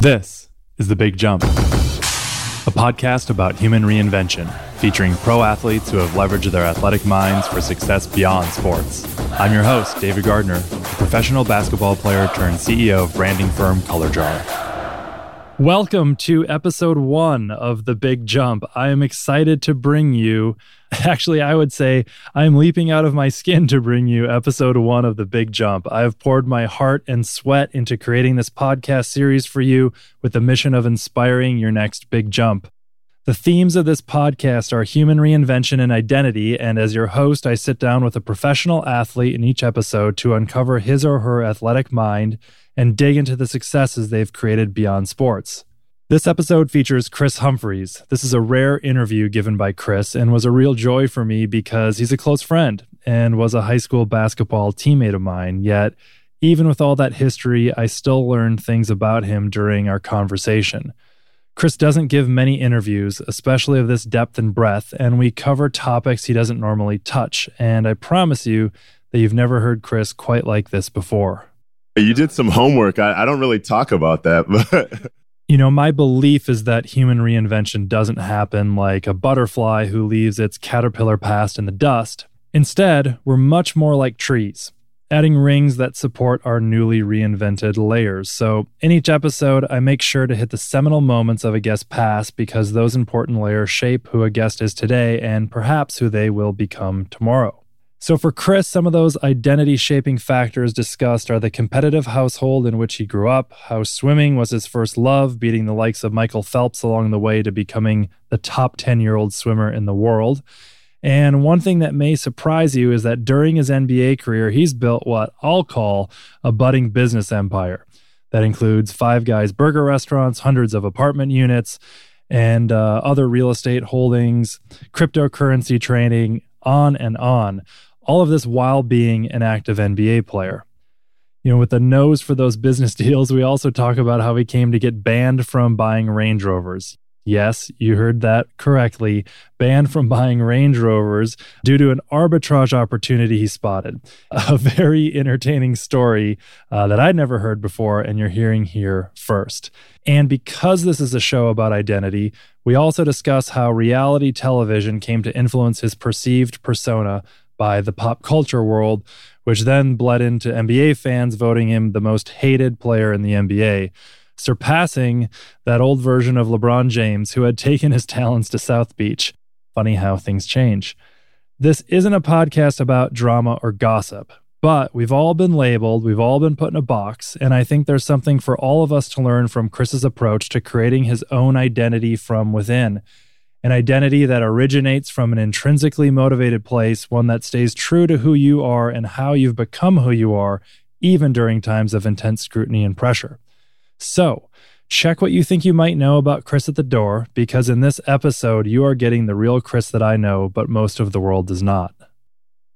This is The Big Jump, a podcast about human reinvention, featuring pro athletes who have leveraged their athletic minds for success beyond sports. I'm your host, David Gardner, professional basketball player turned CEO of branding firm ColorJar. Welcome to episode one of The Big Jump. I am excited to bring you, actually, I would say I'm leaping out of my skin to bring you episode one of The Big Jump. I have poured my heart and sweat into creating this podcast series for you with the mission of inspiring your next big jump. The themes of this podcast are human reinvention and identity, and as your host, I sit down with a professional athlete in each episode to uncover his or her athletic mind and dig into the successes they've created beyond sports. This episode features Kris Humphries. This is a rare interview given by Kris and was a real joy for me because he's a close friend and was a high school basketball teammate of mine. Yet, even with all that history, I still learned things about him during our conversation. Kris doesn't give many interviews, especially of this depth and breadth, and we cover topics he doesn't normally touch. And I promise you that you've never heard Kris quite like this before. You did some homework. I, I don't really talk about that, but. You know, my belief is that human reinvention doesn't happen like a butterfly who leaves its caterpillar past in the dust. Instead, we're much more like trees, adding rings that support our newly reinvented layers. So, in each episode, I make sure to hit the seminal moments of a guest's past because those important layers shape who a guest is today and perhaps who they will become tomorrow. So, for Kris, some of those identity shaping factors discussed are the competitive household in which he grew up, how swimming was his first love, beating the likes of Michael Phelps along the way to becoming the top 10 year old swimmer in the world. And one thing that may surprise you is that during his NBA career, he's built what I'll call a budding business empire. That includes Five Guys burger restaurants, hundreds of apartment units, and uh, other real estate holdings, cryptocurrency trading, on and on all of this while being an active NBA player. You know, with the nose for those business deals, we also talk about how he came to get banned from buying Range Rovers. Yes, you heard that correctly. Banned from buying Range Rovers due to an arbitrage opportunity he spotted. A very entertaining story uh, that I'd never heard before, and you're hearing here first. And because this is a show about identity, we also discuss how reality television came to influence his perceived persona by the pop culture world, which then bled into NBA fans voting him the most hated player in the NBA, surpassing that old version of LeBron James who had taken his talents to South Beach. Funny how things change. This isn't a podcast about drama or gossip, but we've all been labeled, we've all been put in a box, and I think there's something for all of us to learn from Kris's approach to creating his own identity from within an identity that originates from an intrinsically motivated place, one that stays true to who you are and how you've become who you are, even during times of intense scrutiny and pressure. So, check what you think you might know about Kris at the door, because in this episode, you are getting the real Kris that I know, but most of the world does not.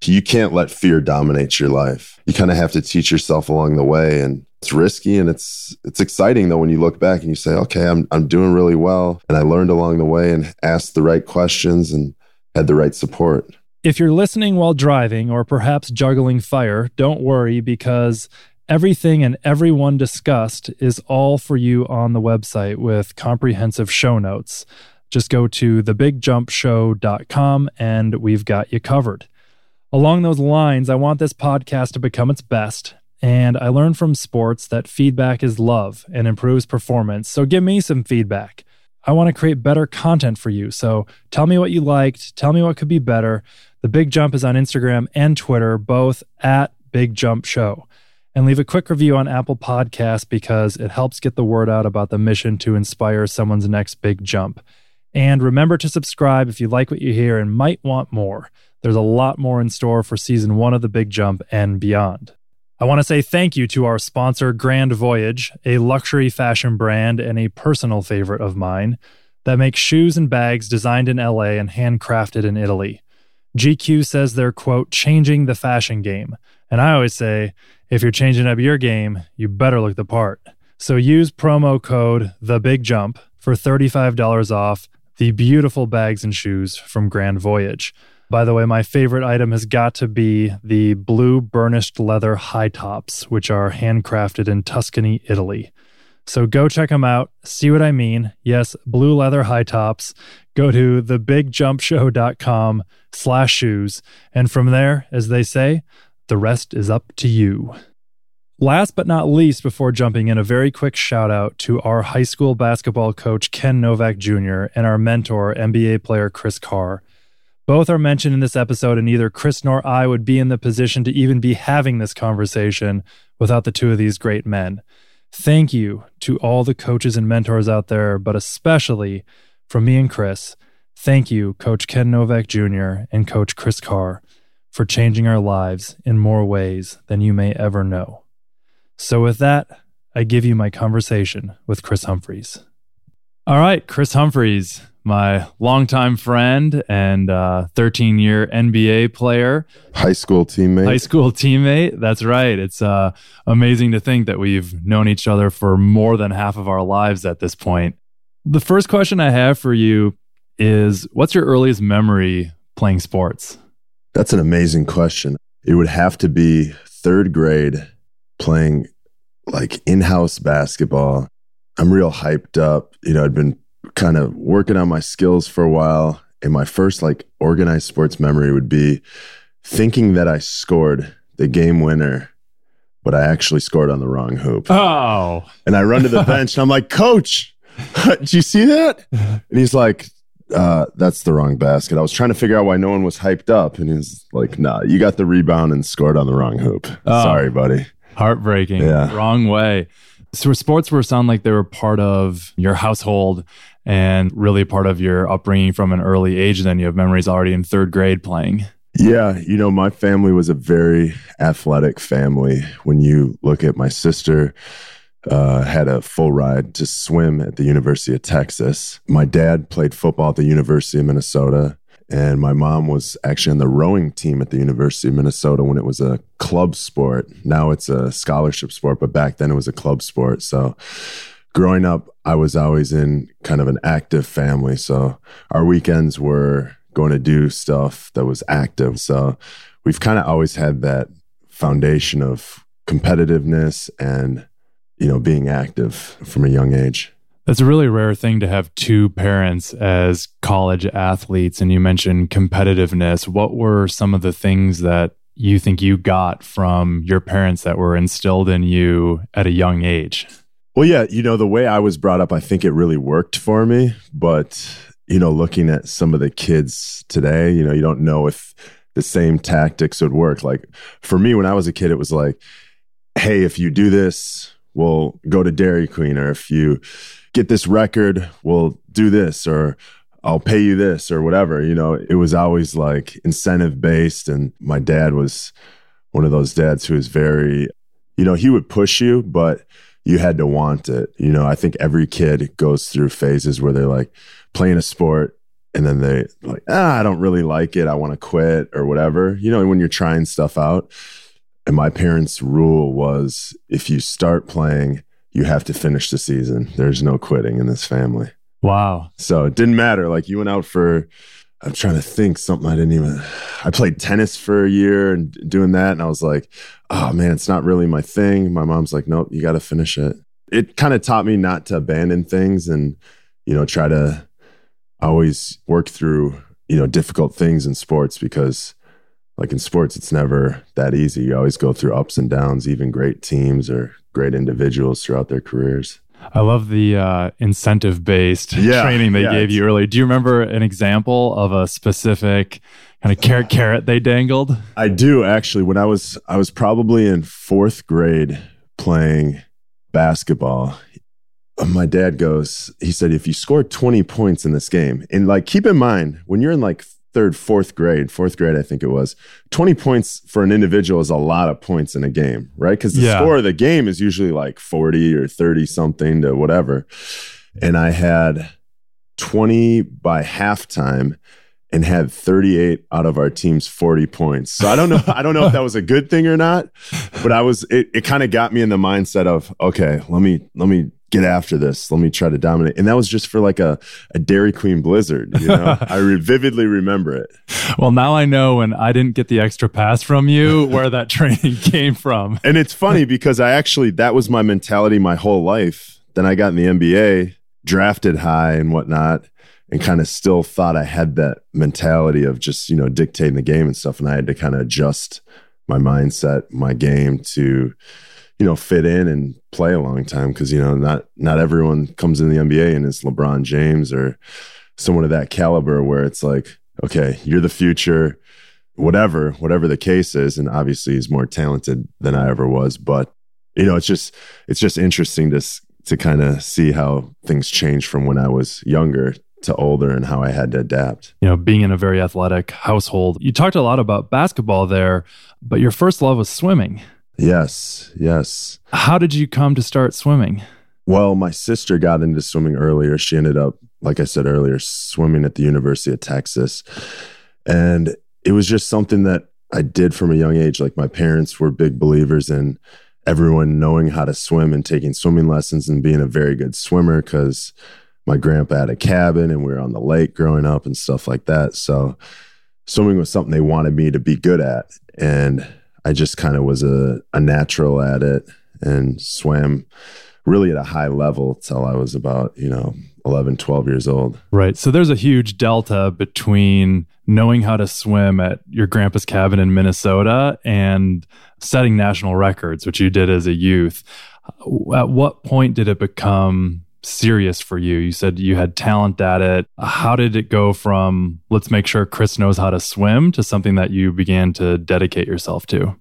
You can't let fear dominate your life. You kind of have to teach yourself along the way. And it's risky and it's it's exciting though when you look back and you say, okay, I'm I'm doing really well, and I learned along the way and asked the right questions and had the right support. If you're listening while driving or perhaps juggling fire, don't worry because everything and everyone discussed is all for you on the website with comprehensive show notes. Just go to thebigjumpshow.com and we've got you covered. Along those lines, I want this podcast to become its best, and I learned from sports that feedback is love and improves performance. So give me some feedback. I want to create better content for you. So tell me what you liked. Tell me what could be better. The Big Jump is on Instagram and Twitter, both at Big Jump Show. And leave a quick review on Apple Podcasts because it helps get the word out about the mission to inspire someone's next big jump. And remember to subscribe if you like what you hear and might want more. There's a lot more in store for season one of The Big Jump and beyond. I want to say thank you to our sponsor, Grand Voyage, a luxury fashion brand and a personal favorite of mine that makes shoes and bags designed in LA and handcrafted in Italy. GQ says they're, quote, changing the fashion game. And I always say, if you're changing up your game, you better look the part. So use promo code The Big Jump for $35 off the beautiful bags and shoes from Grand Voyage. By the way, my favorite item has got to be the blue burnished leather high tops, which are handcrafted in Tuscany, Italy. So go check them out. See what I mean? Yes, blue leather high tops. Go to thebigjumpshow.com slash shoes. And from there, as they say, the rest is up to you. Last but not least, before jumping in, a very quick shout out to our high school basketball coach, Ken Novak Jr., and our mentor, NBA player Chris Carr. Both are mentioned in this episode, and neither Kris nor I would be in the position to even be having this conversation without the two of these great men. Thank you to all the coaches and mentors out there, but especially from me and Kris. Thank you, Coach Ken Novak Jr. and Coach Chris Carr, for changing our lives in more ways than you may ever know. So, with that, I give you my conversation with Kris Humphries. All right, Kris Humphries, my longtime friend and 13 uh, year NBA player, high school teammate. High school teammate. That's right. It's uh, amazing to think that we've known each other for more than half of our lives at this point. The first question I have for you is What's your earliest memory playing sports? That's an amazing question. It would have to be third grade playing like in-house basketball. I'm real hyped up. You know, I'd been kind of working on my skills for a while. And my first like organized sports memory would be thinking that I scored the game winner, but I actually scored on the wrong hoop. Oh. And I run to the bench and I'm like, Coach, did you see that? And he's like, uh, that's the wrong basket. I was trying to figure out why no one was hyped up. And he's like, nah, you got the rebound and scored on the wrong hoop. Oh. Sorry, buddy. Heartbreaking. Yeah. Wrong way. So sports were sound like they were part of your household and really part of your upbringing from an early age. Then you have memories already in third grade playing. Yeah, you know, my family was a very athletic family. When you look at my sister, uh, had a full ride to swim at the University of Texas. My dad played football at the University of Minnesota. And my mom was actually on the rowing team at the University of Minnesota when it was a club sport. Now it's a scholarship sport, but back then it was a club sport. So growing up, I was always in kind of an active family. So our weekends were going to do stuff that was active. So we've kind of always had that foundation of competitiveness and, you know, being active from a young age. That's a really rare thing to have two parents as college athletes. And you mentioned competitiveness. What were some of the things that you think you got from your parents that were instilled in you at a young age? Well, yeah, you know, the way I was brought up, I think it really worked for me. But, you know, looking at some of the kids today, you know, you don't know if the same tactics would work. Like for me, when I was a kid, it was like, hey, if you do this, we'll go to Dairy Queen. Or if you, get this record, we'll do this, or I'll pay you this, or whatever. You know, it was always like incentive based. And my dad was one of those dads who was very, you know, he would push you, but you had to want it. You know, I think every kid goes through phases where they're like playing a sport and then they like, ah, I don't really like it. I want to quit or whatever. You know, when you're trying stuff out. And my parents' rule was if you start playing, you have to finish the season. There's no quitting in this family. Wow. So it didn't matter. Like you went out for, I'm trying to think something I didn't even, I played tennis for a year and doing that. And I was like, oh man, it's not really my thing. My mom's like, nope, you got to finish it. It kind of taught me not to abandon things and, you know, try to always work through, you know, difficult things in sports because like in sports, it's never that easy. You always go through ups and downs, even great teams or great individuals throughout their careers. I love the uh, incentive based yeah, training they yeah, gave you early. Do you remember an example of a specific kind of carrot carrot they dangled? I do actually. When I was I was probably in fourth grade playing basketball. My dad goes, he said, if you score 20 points in this game, and like keep in mind, when you're in like third, fourth grade, fourth grade, I think it was. 20 points for an individual is a lot of points in a game, right? Because the yeah. score of the game is usually like 40 or 30 something to whatever. And I had 20 by halftime and had 38 out of our team's 40 points. So I don't know I don't know if that was a good thing or not, but I was it, it kind of got me in the mindset of okay, let me let me get after this. Let me try to dominate. And that was just for like a, a Dairy Queen Blizzard. You know, I re- vividly remember it. Well, now I know when I didn't get the extra pass from you where that training came from. And it's funny because I actually, that was my mentality my whole life then I got in the NBA, drafted high and whatnot, and kind of still thought I had that mentality of just, you know, dictating the game and stuff. And I had to kind of adjust my mindset, my game to, you know, fit in and play a long time. Cause, you know, not not everyone comes in the NBA and it's LeBron James or someone of that caliber where it's like, okay, you're the future, whatever, whatever the case is. And obviously he's more talented than I ever was. But, you know, it's just it's just interesting to to kind of see how things change from when I was younger to older and how I had to adapt. You know, being in a very athletic household. You talked a lot about basketball there, but your first love was swimming. Yes, yes. How did you come to start swimming? Well, my sister got into swimming earlier. She ended up, like I said earlier, swimming at the University of Texas. And it was just something that I did from a young age. Like my parents were big believers in everyone knowing how to swim and taking swimming lessons and being a very good swimmer because my grandpa had a cabin and we were on the lake growing up and stuff like that. So swimming was something they wanted me to be good at. And I just kind of was a, a natural at it and swam really at a high level till I was about, you know, 11, 12 years old. Right. So there's a huge delta between knowing how to swim at your grandpa's cabin in Minnesota and setting national records, which you did as a youth. At what point did it become serious for you? You said you had talent at it. How did it go from let's make sure Kris knows how to swim to something that you began to dedicate yourself to?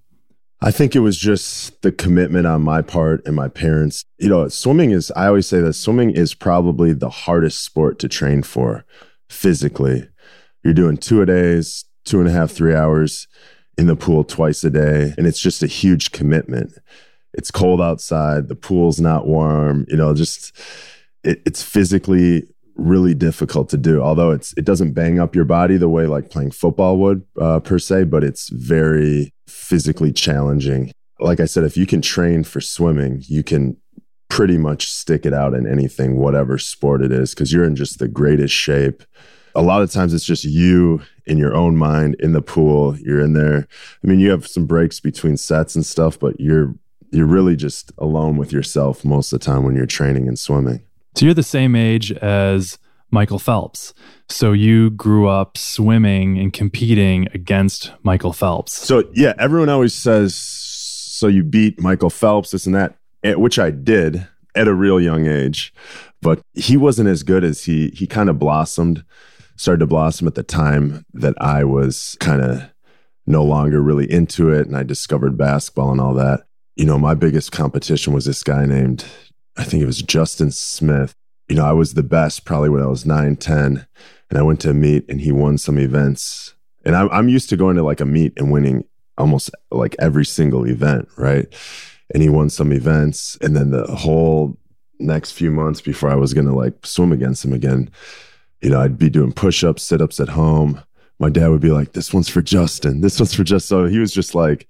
I think it was just the commitment on my part and my parents. You know, swimming is, I always say that swimming is probably the hardest sport to train for physically. You're doing two a days, two and a half, three hours in the pool twice a day. And it's just a huge commitment. It's cold outside, the pool's not warm, you know, just it, it's physically really difficult to do. Although it's it doesn't bang up your body the way like playing football would uh, per se, but it's very physically challenging. Like I said, if you can train for swimming, you can pretty much stick it out in anything, whatever sport it is, because you're in just the greatest shape. A lot of times it's just you in your own mind in the pool. You're in there. I mean, you have some breaks between sets and stuff, but you're you're really just alone with yourself most of the time when you're training and swimming. So you're the same age as Michael Phelps. So you grew up swimming and competing against Michael Phelps. So yeah, everyone always says, so you beat Michael Phelps, this and that, eh, which I did at a real young age. But he wasn't as good as he he kind of blossomed, started to blossom at the time that I was kind of no longer really into it and I discovered basketball and all that. You know, my biggest competition was this guy named I think it was Justin Smith. You know, I was the best probably when I was nine, 10, and I went to a meet and he won some events. And I'm, I'm used to going to like a meet and winning almost like every single event, right? And he won some events. And then the whole next few months before I was going to like swim against him again, you know, I'd be doing push ups, sit ups at home. My dad would be like, this one's for Justin. This one's for Justin. So he was just like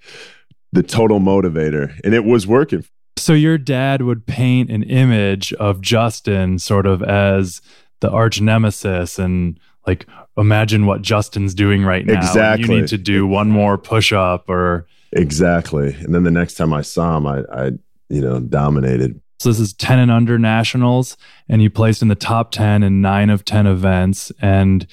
the total motivator. And it was working. So your dad would paint an image of Justin sort of as the arch nemesis and like imagine what Justin's doing right now. Exactly. You need to do one more push up or Exactly. And then the next time I saw him, I, I you know, dominated. So this is 10 and under nationals and you placed in the top 10 in 9 of 10 events and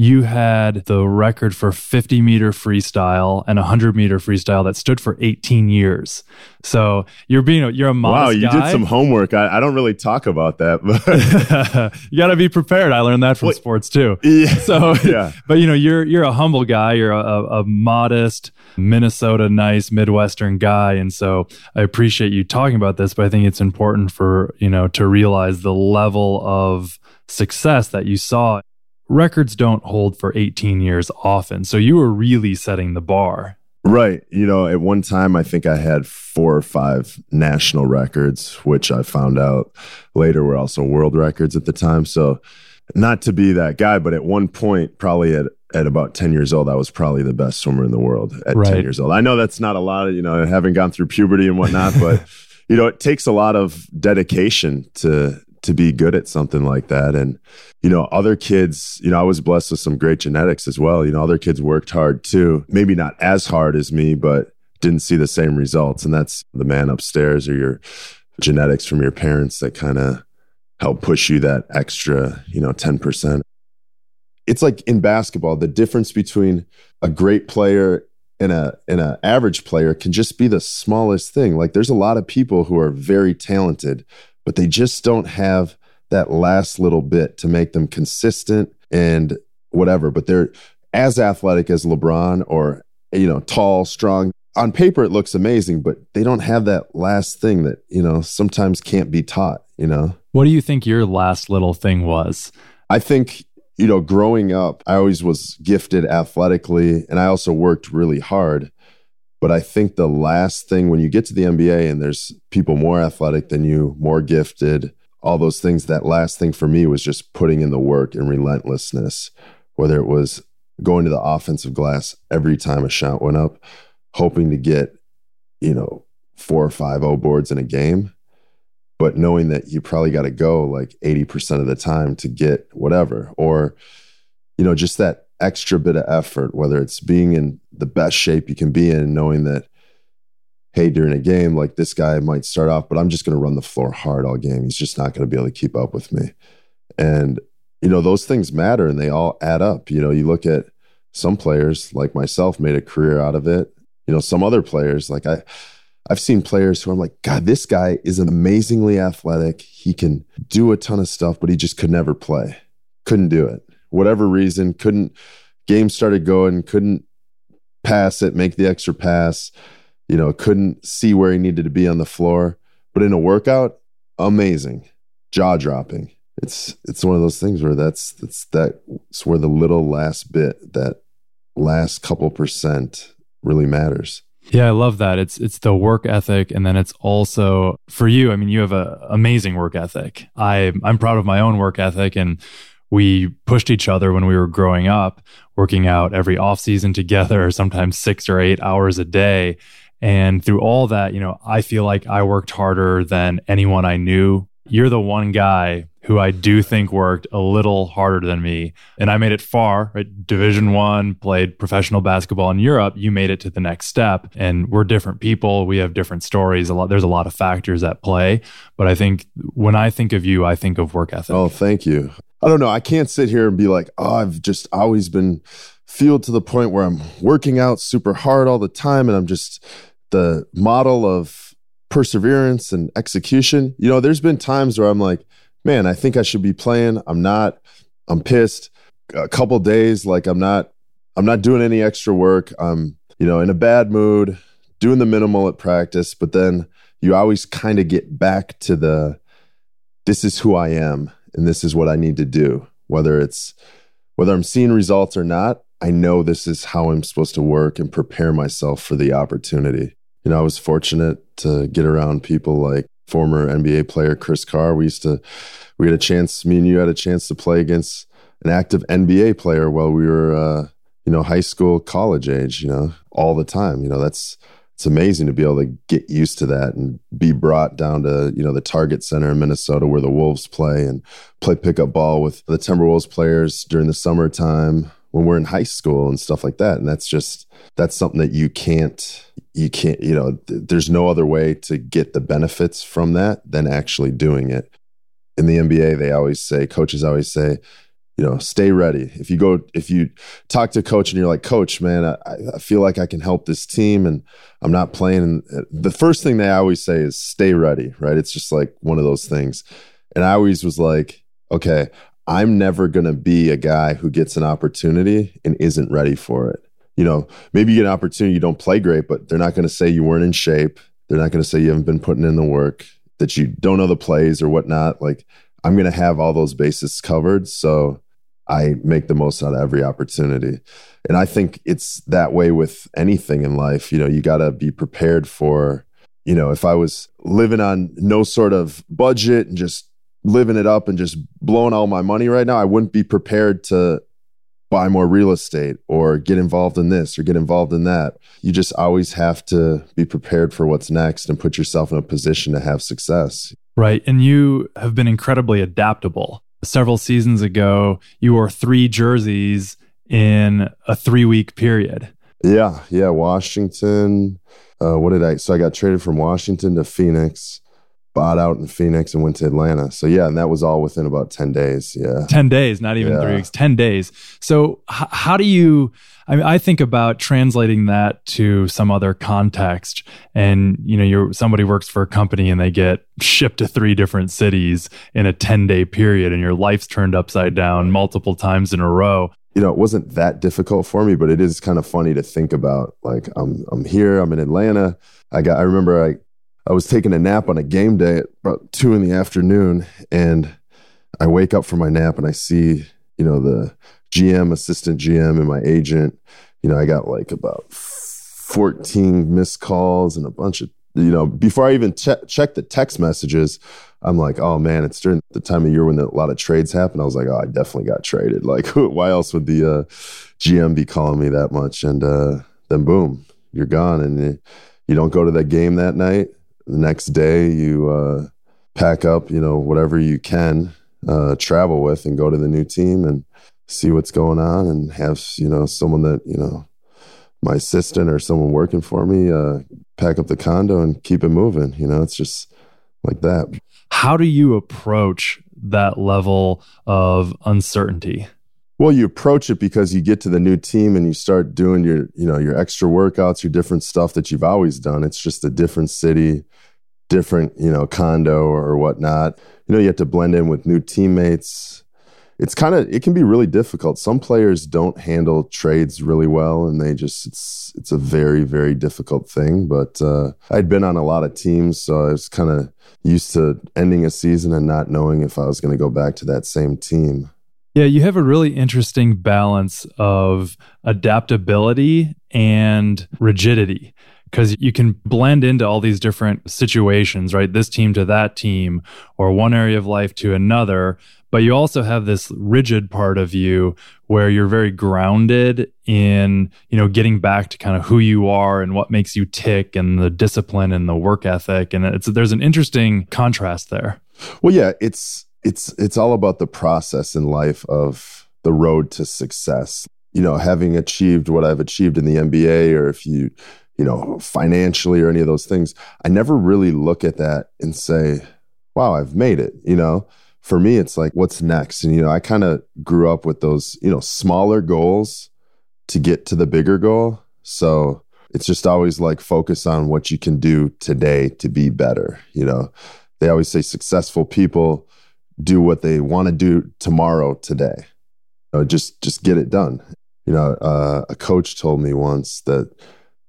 you had the record for 50 meter freestyle and 100 meter freestyle that stood for 18 years. So you're being you're a modest wow. You guy. did some homework. I, I, don't really talk about that, but you got to be prepared. I learned that from sports too. Yeah. So yeah, but you know you're you're a humble guy. You're a, a modest Minnesota, nice Midwestern guy, and so I appreciate you talking about this. But I think it's important for you know to realize the level of success that you saw records don't hold for 18 years often. So you were really setting the bar. Right. You know, at one time, I think I had four or five national records, which I found out later were also world records at the time. So, not to be that guy, but at one point, probably at, at about 10 years old, I was probably the best swimmer in the world at right. 10 years old. I know that's not a lot of, you know, I haven't gone through puberty and whatnot, but, you know, it takes a lot of dedication to, to be good at something like that. And, you know, other kids, you know, I was blessed with some great genetics as well. You know, other kids worked hard too, maybe not as hard as me, but didn't see the same results. And that's the man upstairs or your genetics from your parents that kind of help push you that extra, you know, 10%. It's like in basketball, the difference between a great player and a and an average player can just be the smallest thing. Like there's a lot of people who are very talented, but they just don't have that last little bit to make them consistent and whatever. But they're as athletic as LeBron or you know, tall, strong. On paper it looks amazing, but they don't have that last thing that, you know, sometimes can't be taught, you know. What do you think your last little thing was? I think you know, growing up, I always was gifted athletically and I also worked really hard. But I think the last thing when you get to the NBA and there's people more athletic than you, more gifted, all those things, that last thing for me was just putting in the work and relentlessness, whether it was going to the offensive glass every time a shot went up, hoping to get, you know, four or five O boards in a game but knowing that you probably got to go like 80% of the time to get whatever. Or you know just that extra bit of effort whether it's being in the best shape you can be in knowing that hey during a game like this guy might start off but i'm just going to run the floor hard all game he's just not going to be able to keep up with me and you know those things matter and they all add up you know you look at some players like myself made a career out of it you know some other players like i I've seen players who I'm like, God, this guy is amazingly athletic. He can do a ton of stuff, but he just could never play. Couldn't do it. Whatever reason, couldn't. Game started going, couldn't pass it, make the extra pass. You know, couldn't see where he needed to be on the floor. But in a workout, amazing, jaw dropping. It's it's one of those things where that's that's that's where the little last bit, that last couple percent, really matters. Yeah, I love that. It's it's the work ethic and then it's also for you, I mean, you have an amazing work ethic. I I'm proud of my own work ethic and we pushed each other when we were growing up, working out every off season together, sometimes 6 or 8 hours a day. And through all that, you know, I feel like I worked harder than anyone I knew. You're the one guy who I do think worked a little harder than me. And I made it far, right? Division one, played professional basketball in Europe. You made it to the next step. And we're different people. We have different stories. A lot there's a lot of factors at play. But I think when I think of you, I think of work ethic. Oh, thank you. I don't know. I can't sit here and be like, oh, I've just always been fueled to the point where I'm working out super hard all the time and I'm just the model of perseverance and execution. You know, there's been times where I'm like, man, I think I should be playing. I'm not. I'm pissed. A couple days, like I'm not. I'm not doing any extra work. I'm, you know, in a bad mood, doing the minimal at practice, but then you always kind of get back to the this is who I am and this is what I need to do. Whether it's whether I'm seeing results or not, I know this is how I'm supposed to work and prepare myself for the opportunity. You know, I was fortunate to get around people like former NBA player Chris Carr. We used to, we had a chance, me and you had a chance to play against an active NBA player while we were, uh, you know, high school, college age, you know, all the time. You know, that's, it's amazing to be able to get used to that and be brought down to, you know, the Target Center in Minnesota where the Wolves play and play pickup ball with the Timberwolves players during the summertime when we're in high school and stuff like that. And that's just, that's something that you can't you can't you know th- there's no other way to get the benefits from that than actually doing it in the nba they always say coaches always say you know stay ready if you go if you talk to coach and you're like coach man i, I feel like i can help this team and i'm not playing and uh, the first thing they always say is stay ready right it's just like one of those things and i always was like okay i'm never going to be a guy who gets an opportunity and isn't ready for it you know, maybe you get an opportunity, you don't play great, but they're not going to say you weren't in shape. They're not going to say you haven't been putting in the work, that you don't know the plays or whatnot. Like, I'm going to have all those bases covered. So I make the most out of every opportunity. And I think it's that way with anything in life. You know, you got to be prepared for, you know, if I was living on no sort of budget and just living it up and just blowing all my money right now, I wouldn't be prepared to buy more real estate or get involved in this or get involved in that. You just always have to be prepared for what's next and put yourself in a position to have success. Right. And you have been incredibly adaptable. Several seasons ago, you wore three jerseys in a three week period. Yeah. Yeah. Washington. Uh, what did I? So I got traded from Washington to Phoenix. Bought out in Phoenix and went to Atlanta. So yeah, and that was all within about 10 days. Yeah. 10 days, not even yeah. 3 weeks, 10 days. So h- how do you I mean I think about translating that to some other context and you know you're somebody works for a company and they get shipped to three different cities in a 10-day period and your life's turned upside down multiple times in a row you know, it wasn't that difficult for me, but it is kind of funny to think about. Like, I'm I'm here, I'm in Atlanta. I got I remember I I was taking a nap on a game day at about two in the afternoon, and I wake up from my nap and I see, you know, the GM, assistant GM, and my agent. You know, I got like about 14 missed calls and a bunch of, you know, before I even che- check the text messages, I'm like, oh man, it's during the time of year when a lot of trades happen. I was like, oh, I definitely got traded. Like, why else would the uh, GM be calling me that much? And uh, then boom, you're gone, and you don't go to that game that night the next day you uh, pack up, you know, whatever you can uh, travel with and go to the new team and see what's going on and have, you know, someone that, you know, my assistant or someone working for me uh, pack up the condo and keep it moving. You know, it's just like that. How do you approach that level of uncertainty? Well, you approach it because you get to the new team and you start doing your, you know, your extra workouts, your different stuff that you've always done. It's just a different city, different, you know, condo or whatnot. You know, you have to blend in with new teammates. It's kind of it can be really difficult. Some players don't handle trades really well, and they just it's it's a very very difficult thing. But uh, I'd been on a lot of teams, so I was kind of used to ending a season and not knowing if I was going to go back to that same team. Yeah, you have a really interesting balance of adaptability and rigidity because you can blend into all these different situations, right? This team to that team, or one area of life to another. But you also have this rigid part of you where you're very grounded in, you know, getting back to kind of who you are and what makes you tick and the discipline and the work ethic. And it's there's an interesting contrast there. Well, yeah, it's it's it's all about the process in life of the road to success. You know, having achieved what I've achieved in the NBA, or if you, you know, financially or any of those things, I never really look at that and say, wow, I've made it. You know, for me, it's like, what's next? And, you know, I kind of grew up with those, you know, smaller goals to get to the bigger goal. So it's just always like focus on what you can do today to be better. You know, they always say successful people do what they want to do tomorrow today. You know, just just get it done. You know, uh, a coach told me once that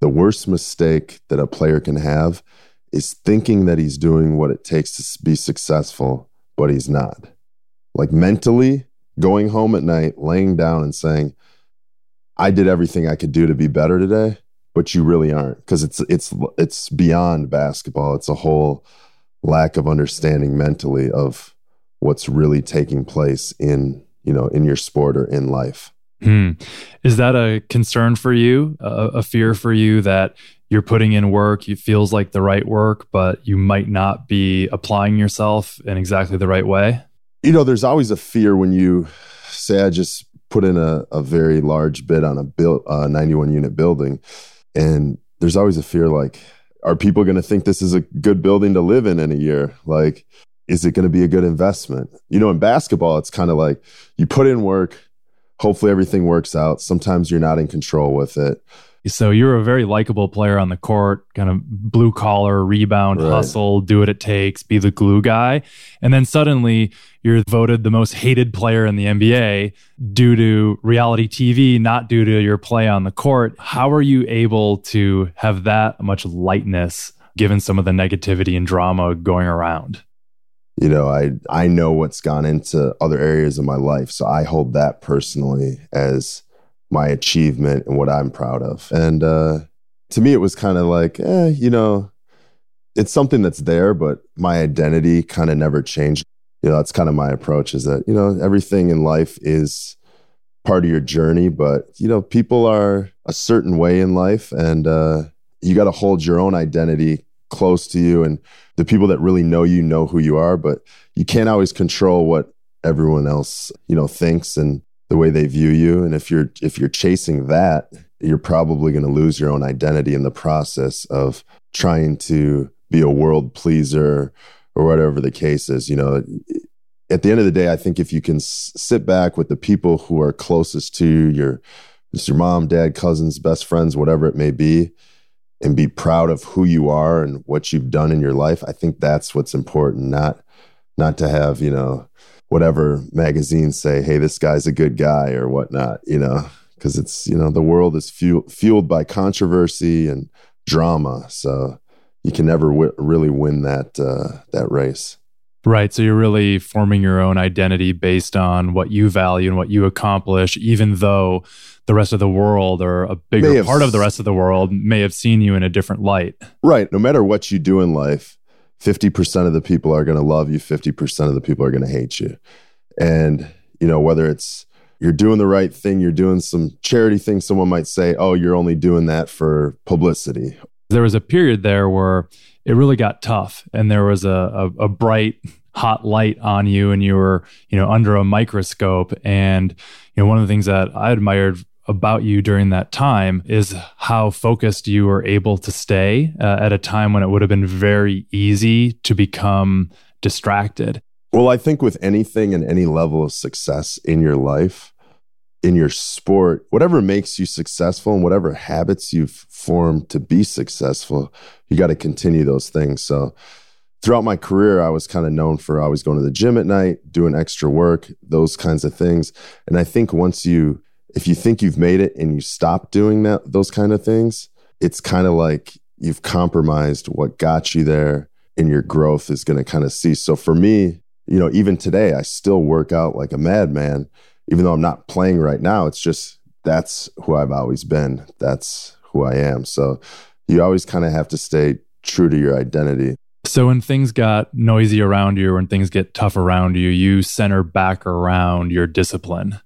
the worst mistake that a player can have is thinking that he's doing what it takes to be successful, but he's not. Like mentally going home at night, laying down and saying, "I did everything I could do to be better today," but you really aren't because it's it's it's beyond basketball. It's a whole lack of understanding mentally of what's really taking place in you know in your sport or in life. Hmm. is that a concern for you? A, a, fear for you that you're putting in work it feels like the right work but you might not be applying yourself in exactly the right way? You know there's always a fear when you say i just put in a, a very large bid on a build, uh, 91 unit building and there's always a fear like are people going to think this is a good building to live in in a year? Like is it going to be a good investment? You know, in basketball, it's kind of like you put in work, hopefully everything works out. Sometimes you're not in control with it. So you're a very likable player on the court, kind of blue collar, rebound, right. hustle, do what it takes, be the glue guy. And then suddenly you're voted the most hated player in the NBA due to reality TV, not due to your play on the court. How are you able to have that much lightness given some of the negativity and drama going around? You know i i know what's gone into other areas of my life. So i hold that personally as my achievement and what i'm proud of. And uh to me it was kind of like eh, you know it's something that's there but my identity kind of never changed. You know that's kind of my approach is that you know everything in life is part of your journey but you know people are a certain way in life and uh you got to hold your own identity close to you and the people that really know you know who you are but you can't always control what everyone else you know thinks and the way they view you and if you're if you're chasing that you're probably going to lose your own identity in the process of trying to be a world pleaser or whatever the case is. You know, at the end of the day, I think if you can s- sit back with the people who are closest to you, your, it's your mom, dad, cousins, best friends, whatever it may be, and be proud of who you are and what you've done in your life. I think that's what's important, not not to have, you know, whatever magazines say, hey, this guy's a good guy or whatnot, you know, because it's, you know, the world is fuel, fueled by controversy and drama. So you can never w- really win that uh, that race. Right. So you're really forming your own identity based on what you value and what you accomplish, even though the rest of the world or a bigger part of the rest of the world may have seen you in a different light. Right. No matter what you do in life, 50% of the people are going to love you, 50% of the people are going to hate you. And, you know, whether it's you're doing the right thing, you're doing some charity thing, someone might say, oh, you're only doing that for publicity. There was a period there where it really got tough and there was a, a, a bright, hot light on you and you were, you know, under a microscope. And, you know, one of the things that I admired about you during that time is how focused you were able to stay uh, at a time when it would have been very easy to become distracted. Well, I think with anything and any level of success in your life, in your sport, whatever makes you successful and whatever habits you've formed to be successful, you got to continue those things. So, throughout my career, I was kind of known for always going to the gym at night, doing extra work, those kinds of things. And I think once you, if you think you've made it and you stop doing that, those kind of things, it's kind of like you've compromised what got you there and your growth is going to kind of cease. So for me, you know, even today, I still work out like a madman, even though I'm not playing right now. It's just that's who I've always been. That's who I am. So you always kind of have to stay true to your identity. So when things got noisy around you, when things get tough around you, you center back around your discipline.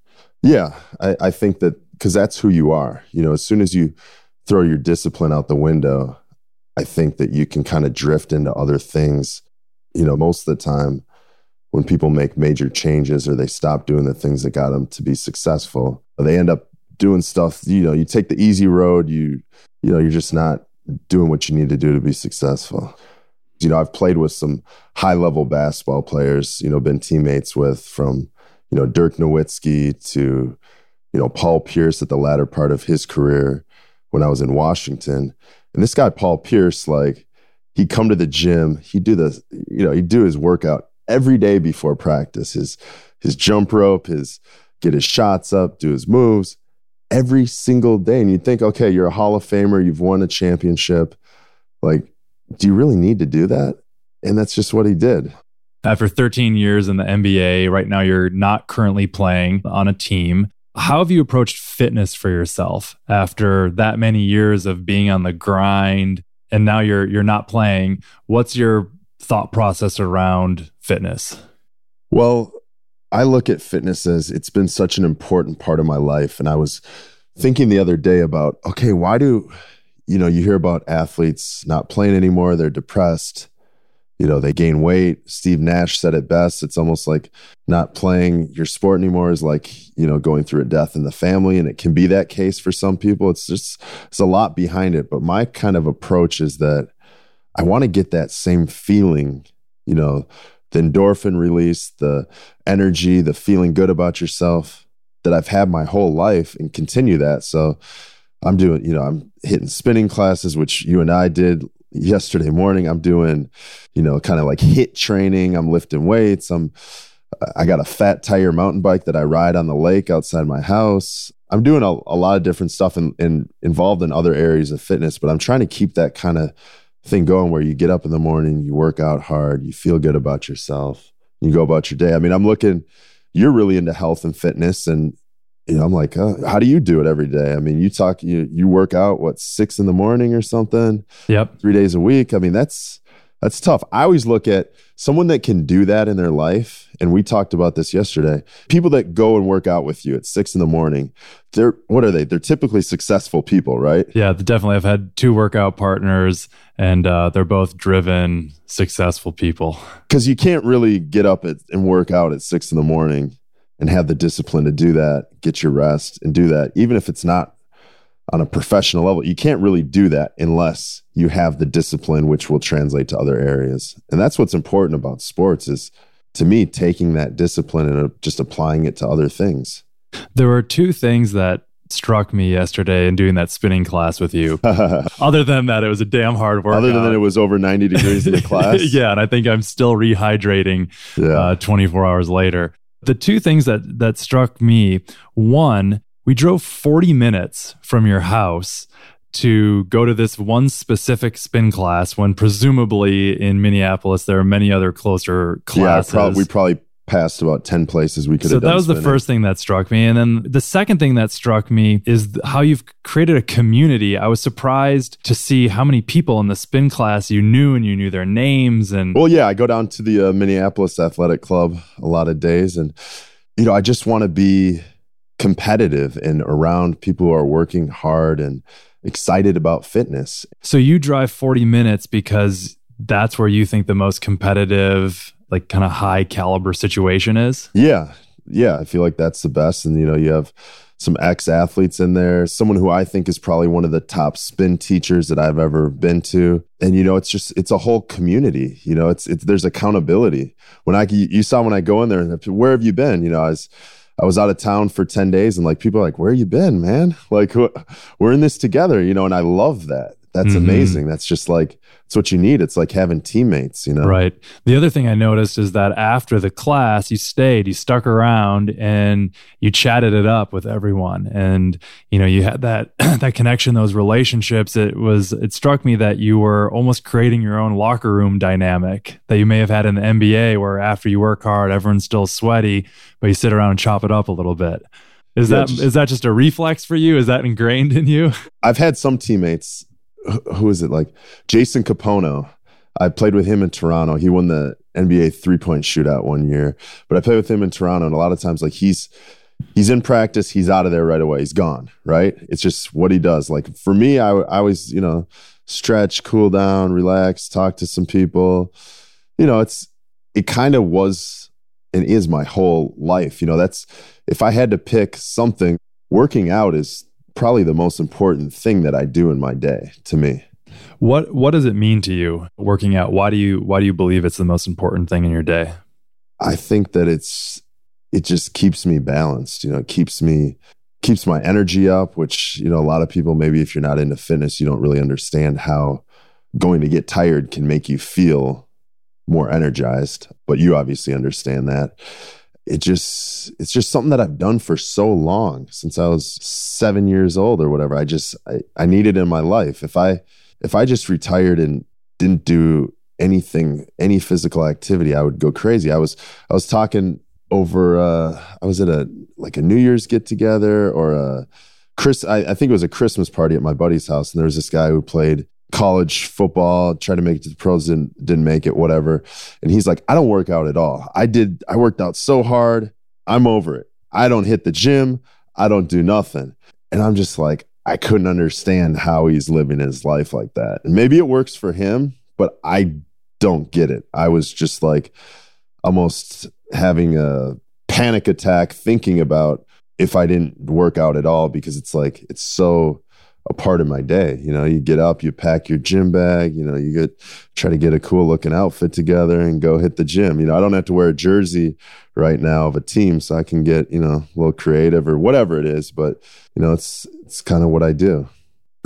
Yeah, I, I think that because that's who you are. You know, as soon as you throw your discipline out the window, I think that you can kind of drift into other things. You know, most of the time when people make major changes or they stop doing the things that got them to be successful, they end up doing stuff, you know, you take the easy road, you you know, you're just not doing what you need to do to be successful. You know, I've played with some high level basketball players, you know, been teammates with from, you know, Dirk Nowitzki to, you know, Paul Pierce at the latter part of his career when I was in Washington. And this guy, Paul Pierce, like, he'd come to the gym, he'd do the, you know, he'd do his workout every day before practice, his his jump rope, his get his shots up, do his moves every single day. And you'd think, okay, you're a Hall of Famer, you've won a championship. Like, do you really need to do that? And that's just what he did. Uh, after 13 years in the NBA, right now you're not currently playing on a team. How have you approached fitness for yourself after that many years of being on the grind and now you're you're not playing? What's your thought process around fitness? Well, I look at fitness as it's been such an important part of my life. And I was thinking the other day about, okay, why do, you know, you hear about athletes not playing anymore, they're depressed, you know, they gain weight. Steve Nash said it best. It's almost like not playing your sport anymore is like, you know, going through a death in the family. And it can be that case for some people. It's just, it's a lot behind it. But my kind of approach is that I want to get that same feeling, you know, the endorphin release, the energy, the feeling good about yourself that I've had my whole life and continue that. So I'm doing, you know, I'm hitting spinning classes, which you and I did yesterday morning. I'm doing, you know, kind of like HIIT training. I'm lifting weights. I'm, I got a fat tire mountain bike that I ride on the lake outside my house. I'm doing a, a lot of different stuff and, and involved in other areas of fitness, but I'm trying to keep that kind of thing going where you get up in the morning, you work out hard, you feel good about yourself, you go about your day. I mean, I'm looking, you're really into health and fitness, and you know, I'm like, uh, how do you do it every day? I mean, you talk, you you work out what six in the morning or something, Yep. three days a week. I mean, that's that's tough. I always look at someone that can do that in their life, and we talked about this yesterday. People that go and work out with you at six in the morning, they're what are they? They're typically successful people, right? Yeah, definitely. I've had two workout partners and uh, they're both driven, successful people. because you can't really get up at, and work out at six in the morning and have the discipline to do that, get your rest and do that, even if it's not on a professional level. You can't really do that unless you have the discipline which will translate to other areas. And that's what's important about sports is to me taking that discipline and uh, just applying it to other things. There were two things that struck me yesterday in doing that spinning class with you. Other than that, it was a damn hard workout. Other than that, it was over 90 degrees in the class. yeah, and I think I'm still rehydrating yeah. uh, 24 hours later. The two things that that struck me, one, we drove 40 minutes from your house to go to this one specific spin class when presumably in Minneapolis there are many other closer classes. Yeah, we probably passed about 10 places we could so that was the first thing that struck me. And then the second thing that struck me is how you've created a community. I was surprised to see how many people in the spin class you knew and you knew their names and well yeah i go down to the uh, minneapolis athletic club a lot of days and you know i just want to be competitive and around people who are working hard and excited about fitness. So you drive 40 minutes because that's where you think the most competitive like kind of high caliber situation is? Yeah. Yeah. I feel like that's the best. And, you know, you have some ex athletes in there, someone who I think is probably one of the top spin teachers that I've ever been to. And, you know, it's just, it's a whole community. You know, it's, it's, there's accountability. When I, you saw when I go in there, where have you been? You know, I was, I was out of town for 10 days and like people are like, where you been, man? Like, we're in this together, you know, and I love that. That's mm-hmm. amazing. That's just like it's what you need. It's like having teammates, you know. Right. The other thing I noticed is that after the class, you stayed, you stuck around, and you chatted it up with everyone, and you know you had that that connection, those relationships. It was it struck me that you were almost creating your own locker room dynamic that you may have had in the NBA, where after you work hard, everyone's still sweaty, but you sit around and chop it up a little bit. Is yeah, that just, is that just a reflex for you? Is that ingrained in you? I've had some teammates who is it like Jason Kapono. I played with him in Toronto. He won the NBA three point shootout one year, but I played with him in Toronto, and a lot of times like he's he's in practice, he's out of there right away. He's gone. Right? It's just what he does. Like for me, I, I always you know stretch, cool down, relax, talk to some people. You know, it's it kind of was and is my whole life. You know, that's if I had to pick something, working out is probably the most important thing that I do in my day to me. What what does it mean to you working out? Why do you why do you believe it's the most important thing in your day? I think that it's it just keeps me balanced, you know, it keeps me keeps my energy up, which, you know, a lot of people maybe if you're not into fitness, you don't really understand how going to get tired can make you feel more energized, but you obviously understand that it just it's just something that I've done for so long since I was seven years old or whatever. I just I, I need it in my life. If I if I just retired and didn't do anything, any physical activity, I would go crazy. I was I was talking over uh I was at a like a New Year's get together or a Chris I, I think it was a Christmas party at my buddy's house and there was this guy who played college football, tried to make it to the pros, didn't, didn't make it, whatever. And he's like, I don't work out at all. I did, I worked out so hard. I'm over it. I don't hit the gym. I don't do nothing. And I'm just like, I couldn't understand how he's living his life like that. And maybe it works for him, but I don't get it. I was just like almost having a panic attack thinking about if I didn't work out at all because it's like, it's so a part of my day. You know, you get up, you pack your gym bag, you know, you get try to get a cool looking outfit together and go hit the gym. You know, I don't have to wear a jersey right now of a team, so I can get, you know, a little creative or whatever it is, but you know, it's it's kind of what I do.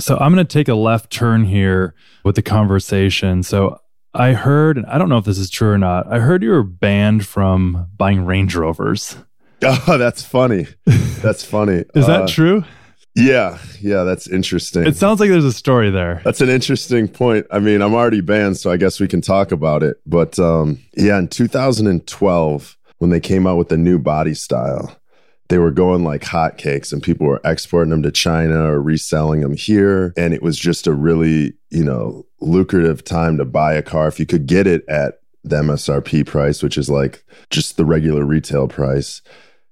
So I'm going to take a left turn here with the conversation. So I heard, and I don't know if this is true or not. I heard you were banned from buying Range Rovers. Oh, that's funny. That's funny. is uh, that true? Yeah, yeah, that's interesting. It sounds like there's a story there. That's an interesting point. I mean, I'm already banned, so I guess we can talk about it. But um, yeah, in 2012, when they came out with the new body style, they were going like hotcakes and people were exporting them to China or reselling them here. And it was just a really, you know, lucrative time to buy a car if you could get it at the MSRP price, which is like just the regular retail price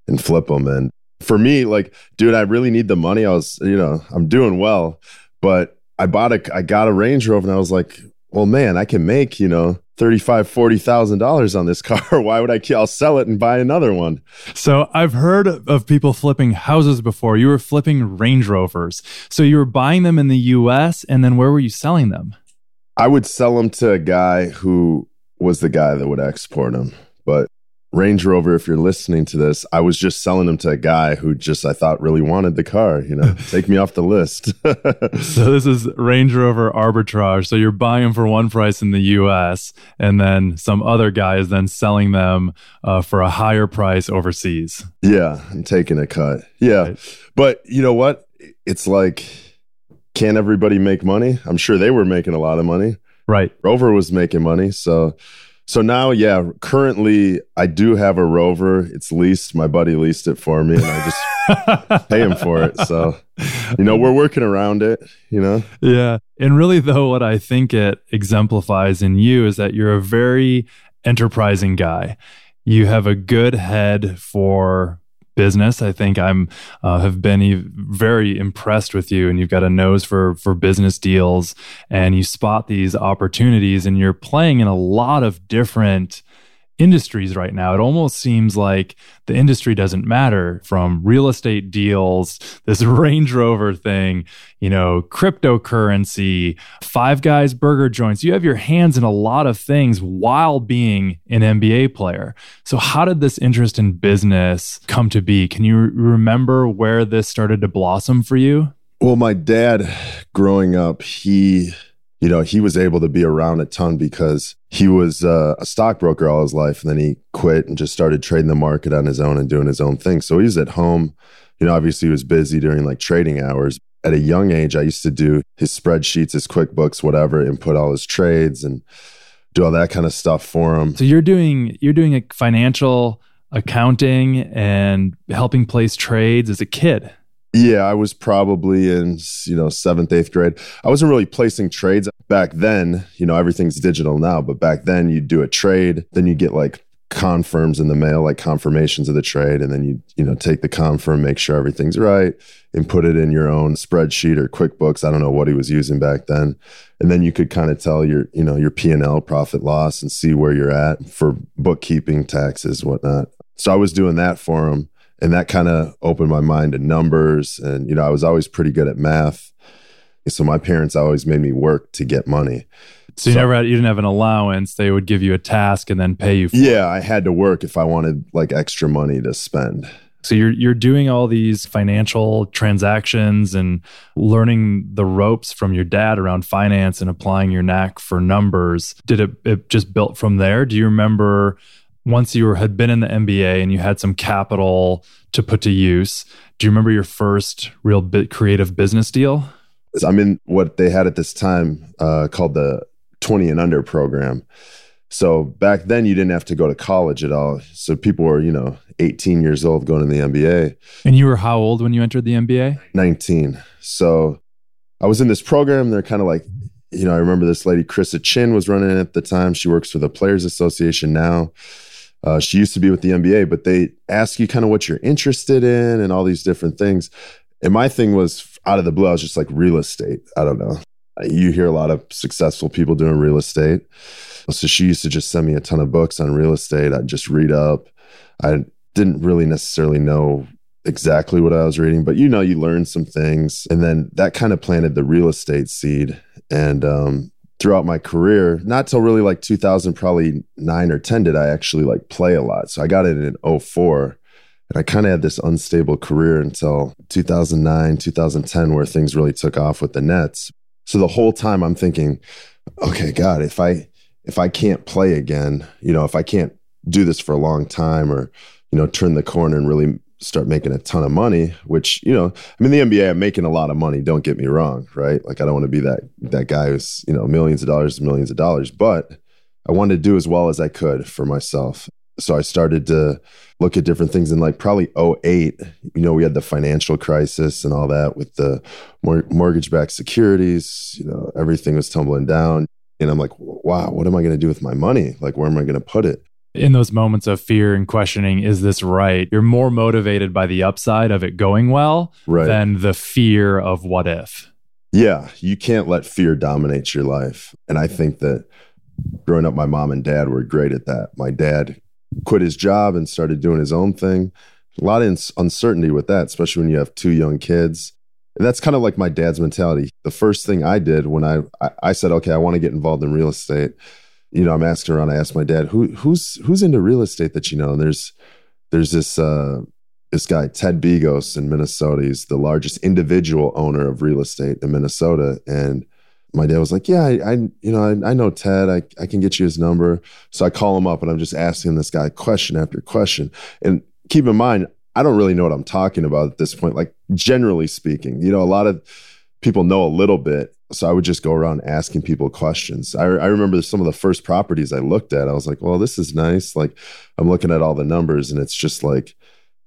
and flip them. And for me, like, dude, I really need the money. I was, you know, I'm doing well, but I bought a, I got a Range Rover and I was like, well, man, I can make, you know, thirty-five, forty thousand dollars on this car. Why would I? I'll sell it and buy another one. So I've heard of people flipping houses before. You were flipping Range Rovers. So you were buying them in the U.S. and then where were you selling them? I would sell them to a guy who was the guy that would export them. But Range Rover, if you're listening to this, I was just selling them to a guy who just I thought really wanted the car. You know, take me off the list. so this is Range Rover arbitrage. So you're buying them for one price in the U.S. and then some other guy is then selling them uh, for a higher price overseas. Yeah, I'm taking a cut. Yeah, right. but you know what? It's like, can everybody make money? I'm sure they were making a lot of money. Right. Rover was making money, so so now, yeah, currently I do have a Rover. It's leased. My buddy leased it for me, and I just pay him for it. So, you know, we're working around it, you know? Yeah. And really, though, what I think it exemplifies in you is that you're a very enterprising guy. You have a good head for business. I think I'm uh, have been very impressed with you, and you've got a nose for for business deals, and you spot these opportunities, and you're playing in a lot of different industries right now. It almost seems like the industry doesn't matter from real estate deals, this Range Rover thing, you know, cryptocurrency, Five Guys burger joints. You have your hands in a lot of things while being an NBA player. So, how did this interest in business come to be? Can you remember where this started to blossom for you? Well, my dad growing up, he you know, he was able to be around a ton because he was uh, a stockbroker all his life. And then he quit and just started trading the market on his own and doing his own thing. So he was at home. You know, obviously he was busy during like trading hours. At a young age, I used to do his spreadsheets, his QuickBooks, whatever, and put all his trades and do all that kind of stuff for him. So you're doing you're doing a financial accounting and helping place trades as a kid. Yeah, I was probably in, you know, seventh, eighth grade. I wasn't really placing trades back then. You know, everything's digital now, but back then you'd do a trade, then you get like confirms in the mail, like confirmations of the trade, and then you, you know, take the confirm, make sure everything's right, and put it in your own spreadsheet or QuickBooks. I don't know what he was using back then. And then you could kind of tell your, you know, your P and L profit loss and see where you're at for bookkeeping, taxes, whatnot. So I was doing that for him and that kind of opened my mind to numbers and you know i was always pretty good at math so my parents always made me work to get money so you so, never had you didn't have an allowance they would give you a task and then pay you yeah it. i had to work if i wanted like extra money to spend so you're you're doing all these financial transactions and learning the ropes from your dad around finance and applying your knack for numbers. Did it it just built from there? Do you remember once you had been in the NBA and you had some capital to put to use, do you remember your first real bit creative business deal? I'm in what they had at this time uh, called the 20 and under program. So back then, you didn't have to go to college at all. So people were, you know, 18 years old going to the NBA. And you were how old when you entered the NBA? 19. So I was in this program. They're kind of like, you know, I remember this lady, Krista Chin, was running it at the time. She works for the Players Association now. Uh, she used to be with the NBA, but they ask you kind of what you're interested in and all these different things. And my thing was out of the blue, I was just like real estate. I don't know. You hear a lot of successful people doing real estate. So she used to just send me a ton of books on real estate. I'd just read up. I didn't really necessarily know exactly what I was reading, but you know, you learn some things. And then that kind of planted the real estate seed. And um, throughout my career, not till really like 2000, probably nine or 10, did I actually like play a lot. So I got it in 04. And I kind of had this unstable career until 2009, 2010, where things really took off with the Nets. So the whole time I'm thinking, okay, God, if I if I can't play again, you know, if I can't do this for a long time or, you know, turn the corner and really start making a ton of money, which, you know, I'm in the NBA, I'm making a lot of money. Don't get me wrong, right? Like I don't want to be that that guy who's, you know, millions of dollars, millions of dollars, but I wanted to do as well as I could for myself. So I started to look at different things in like probably 08, you know, we had the financial crisis and all that with the mor- mortgage backed securities, you know, everything was tumbling down. And I'm like, wow, what am I going to do with my money? Like, where am I going to put it? In those moments of fear and questioning, is this right? You're more motivated by the upside of it going well right. than the fear of what if. Yeah, you can't let fear dominate your life. And I think that growing up, my mom and dad were great at that. My dad quit his job and started doing his own thing. A lot of uncertainty with that, especially when you have two young kids. And that's kind of like my dad's mentality. The first thing I did when I, I, I said, okay, I want to get involved in real estate. You know, I'm asking around. I asked my dad, who who's who's into real estate that you know? And there's there's this uh, this guy Ted Bigos in Minnesota. He's the largest individual owner of real estate in Minnesota, and my dad was like, "Yeah, I, I you know, I, I, know Ted. I, I can get you his number." So I call him up, and I'm just asking this guy question after question. And keep in mind, I don't really know what I'm talking about at this point. Like generally speaking, you know, a lot of people know a little bit, so I would just go around asking people questions. I, I remember some of the first properties I looked at. I was like, "Well, this is nice." Like I'm looking at all the numbers, and it's just like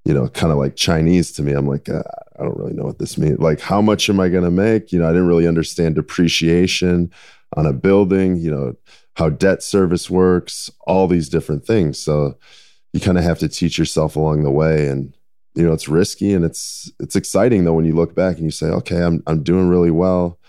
you know, kind of like Chinese to me. I'm like, uh, I don't really know what this means. Like, how much am I going to make? You know, I didn't really understand depreciation on a building, you know, how debt service works, all these different things. So you kind of have to teach yourself along the way. And, you know, it's risky and it's, it's exciting though when you look back and you say, okay, I'm, I'm doing really well.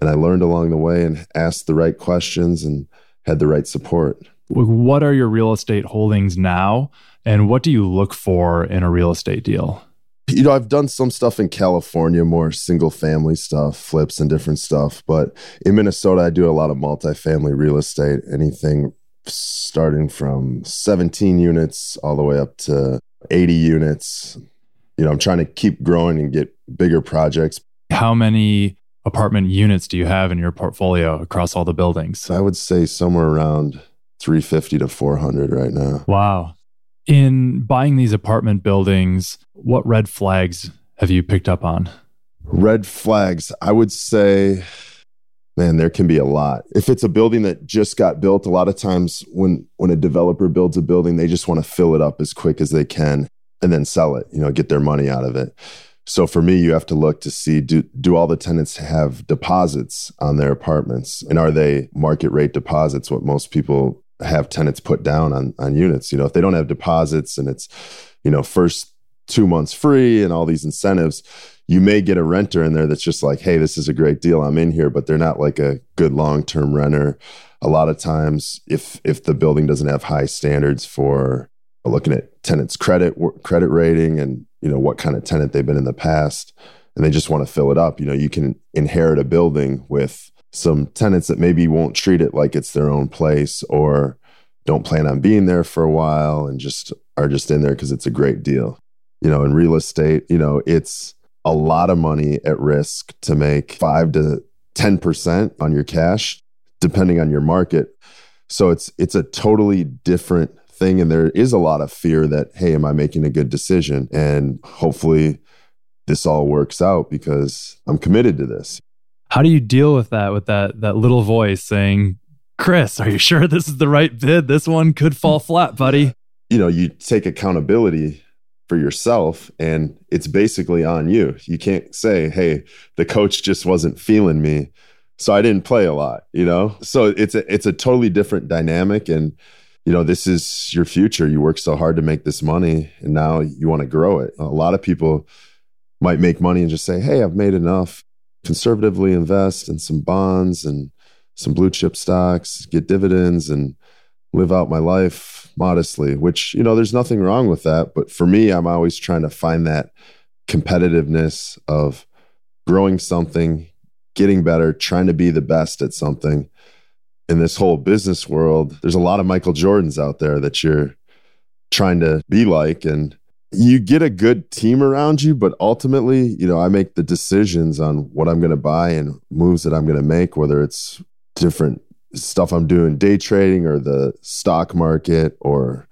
And I learned along the way and asked the right questions and had the right support. What are your real estate holdings now? And what do you look for in a real estate deal? You know, I've done some stuff in California, more single family stuff, flips and different stuff. But in Minnesota, I do a lot of multifamily real estate, anything starting from 17 units all the way up to 80 units. You know, I'm trying to keep growing and get bigger projects. How many apartment units do you have in your portfolio across all the buildings? I would say somewhere around 350 to 400 right now. Wow. In buying these apartment buildings, what red flags have you picked up on? Red flags, I would say, man, there can be a lot. If it's a building that just got built, a lot of times when when a developer builds a building, they just want to fill it up as quick as they can and then sell it, you know, get their money out of it. So for me, you have to look to see do do all the tenants have deposits on their apartments and are they market rate deposits what most people have tenants put down on on units. You know, if they don't have deposits and it's, you know, first two months free and all these incentives, you may get a renter in there that's just like, hey, this is a great deal. I'm in here, but they're not like a good long term renter. A lot of times, if if the building doesn't have high standards for looking at tenants' credit credit rating and you know what kind of tenant they've been in the past, and they just want to fill it up, you know, you can inherit a building with some tenants that maybe won't treat it like it's their own place or don't plan on being there for a while and just are just in there because it's a great deal. You know, in real estate, you know, it's a lot of money at risk to make five to 10% on your cash, depending on your market. So it's it's a totally different thing. And there is a lot of fear that, hey, am I making a good decision? And hopefully this all works out because I'm committed to this. How do you deal with that with that that little voice saying, "Kris, are you sure this is the right bid? This one could fall flat, buddy." You know, you take accountability for yourself and it's basically on you. You can't say, "Hey, the coach just wasn't feeling me." So I didn't play a lot, you know? So it's a it's a totally different dynamic and you know, this is your future. You work so hard to make this money and now you want to grow it. A lot of people might make money and just say, "Hey, I've made enough." conservatively invest in some bonds and some blue chip stocks, get dividends, and live out my life modestly, which, you know, there's nothing wrong with that. But for me, I'm always trying to find that competitiveness of growing something, getting better, trying to be the best at something. In this whole business world, there's a lot of Michael Jordans out there that you're trying to be like. And you get a good team around you, but ultimately, you know, I make the decisions on what I'm going to buy and moves that I'm going to make, whether it's different stuff I'm doing day trading or the stock market or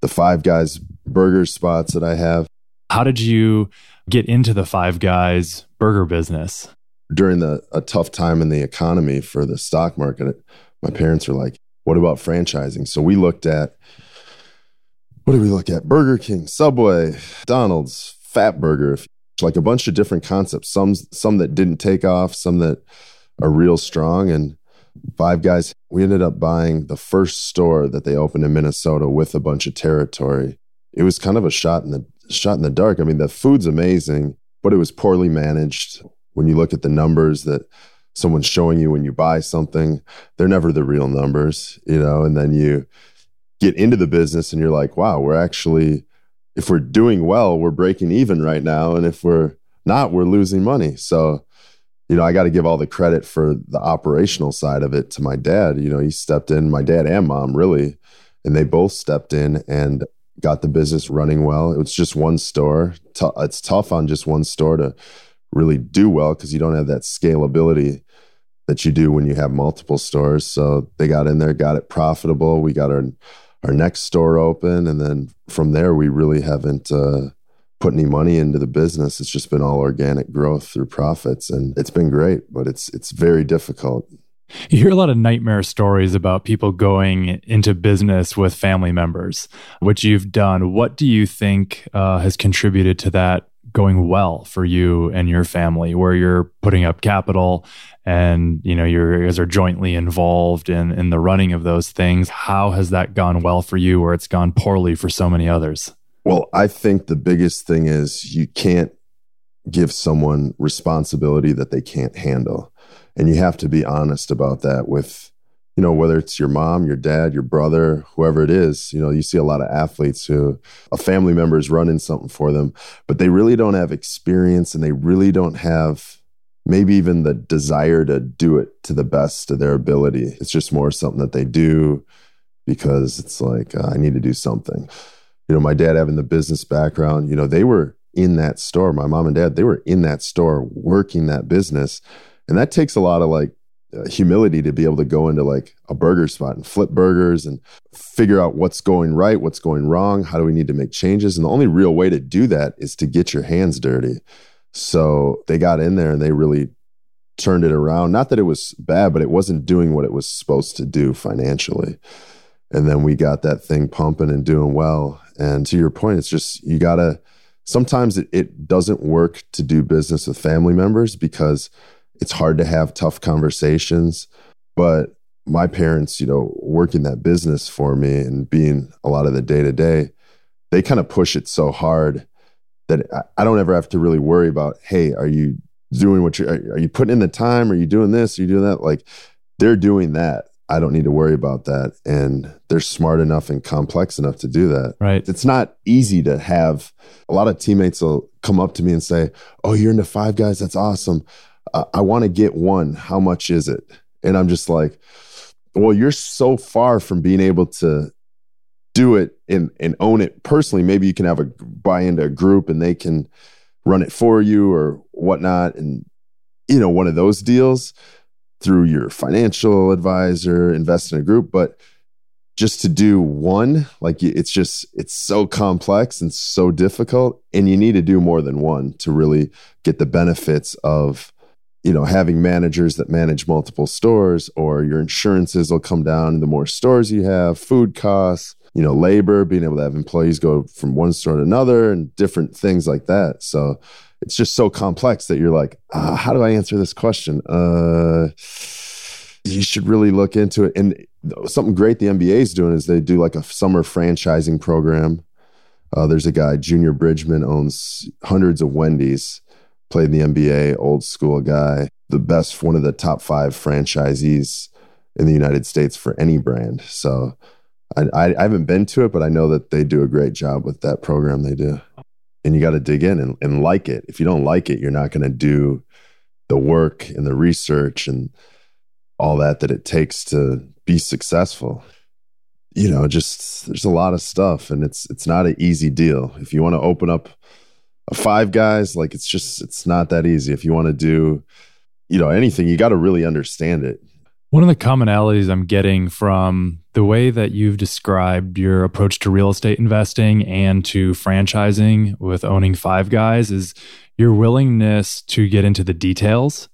the five guys burger spots that I have. How did you get into the five guys burger business? During the a tough time in the economy for the stock market, my parents were like, "What about franchising?" So we looked at what did we look at? Burger King, Subway, Donald's, Fat Burger, like a bunch of different concepts. Some some that didn't take off, some that are real strong. And Five Guys, we ended up buying the first store that they opened in Minnesota with a bunch of territory. It was kind of a shot in the shot in the dark. I mean, the food's amazing, but it was poorly managed. When you look at the numbers that someone's showing you when you buy something. They're never the real numbers, you know, and then you get into the business and you're like, wow, we're actually, if we're doing well, we're breaking even right now. And if we're not, we're losing money. So, you know, I got to give all the credit for the operational side of it to my dad. You know, he stepped in, my dad and mom, really, and they both stepped in and got the business running well. It was just one store. It's tough on just one store to really do well because you don't have that scalability that you do when you have multiple stores. So they got in there, got it profitable. We got our our next store open, and then from there we really haven't uh, put any money into the business. It's just been all organic growth through profits, and it's been great. But it's it's very difficult. You hear a lot of nightmare stories about people going into business with family members, which you've done. What do you think uh, has contributed to that going well for you and your family, where you're putting up capital and you know you guys are jointly involved in in the running of those things? How has that gone well for you, where it's gone poorly for so many others? Well, I think the biggest thing is you can't give someone responsibility that they can't handle and you have to be honest about that with you know whether it's your mom your dad your brother whoever it is you know you see a lot of athletes who a family member is running something for them but they really don't have experience and they really don't have maybe even the desire to do it to the best of their ability. It's just more something that they do because it's like uh, i need to do something. You know my dad having the business background you know they were in that store. My mom and dad they were in that store working that business. And that takes a lot of like uh, humility to be able to go into like a burger spot and flip burgers and figure out what's going right, what's going wrong, how do we need to make changes. And the only real way to do that is to get your hands dirty. So they got in there and they really turned it around. Not that it was bad, but it wasn't doing what it was supposed to do financially. And then we got that thing pumping and doing well. And to your point, it's just you got to sometimes it, it doesn't work to do business with family members because it's hard to have tough conversations. But my parents, you know, working that business for me and being a lot of the day to day, they kind of push it so hard that I don't ever have to really worry about, hey, are you doing what you're, are you putting in the time? Are you doing this? Are you doing that? Like they're doing that. I don't need to worry about that. And they're smart enough and complex enough to do that. Right. It's not easy to have a lot of teammates will come up to me and say, Oh, you're into five guys. That's awesome I want to get one. How much is it? And I'm just like, well, you're so far from being able to do it and, and own it personally. Maybe you can have a buy into a group and they can run it for you or whatnot. And, you know, one of those deals through your financial advisor, invest in a group. But just to do one, like it's just, it's so complex and so difficult. And you need to do more than one to really get the benefits of you know, having managers that manage multiple stores or your insurances will come down the more stores you have, food costs, you know, labor, being able to have employees go from one store to another and different things like that. So it's just so complex that you're like, ah, how do I answer this question? Uh, you should really look into it. And something great the NBA is doing is they do like a summer franchising program. Uh, there's a guy, Junior Bridgeman, owns hundreds of Wendy's played in the NBA, old school guy, the best, one of the top five franchisees in the United States for any brand. So I, I, I haven't been to it, but I know that they do a great job with that program they do. And you got to dig in and, and like it. If you don't like it, you're not going to do the work and the research and all that that it takes to be successful you know just there's a lot of stuff and it's it's not an easy deal if you want to open up five guys like it's just it's not that easy. If you want to do you know anything you got to really understand it. One of the commonalities i'm getting from the way that you've described your approach to real estate investing and to franchising with owning five guys is your willingness to get into the details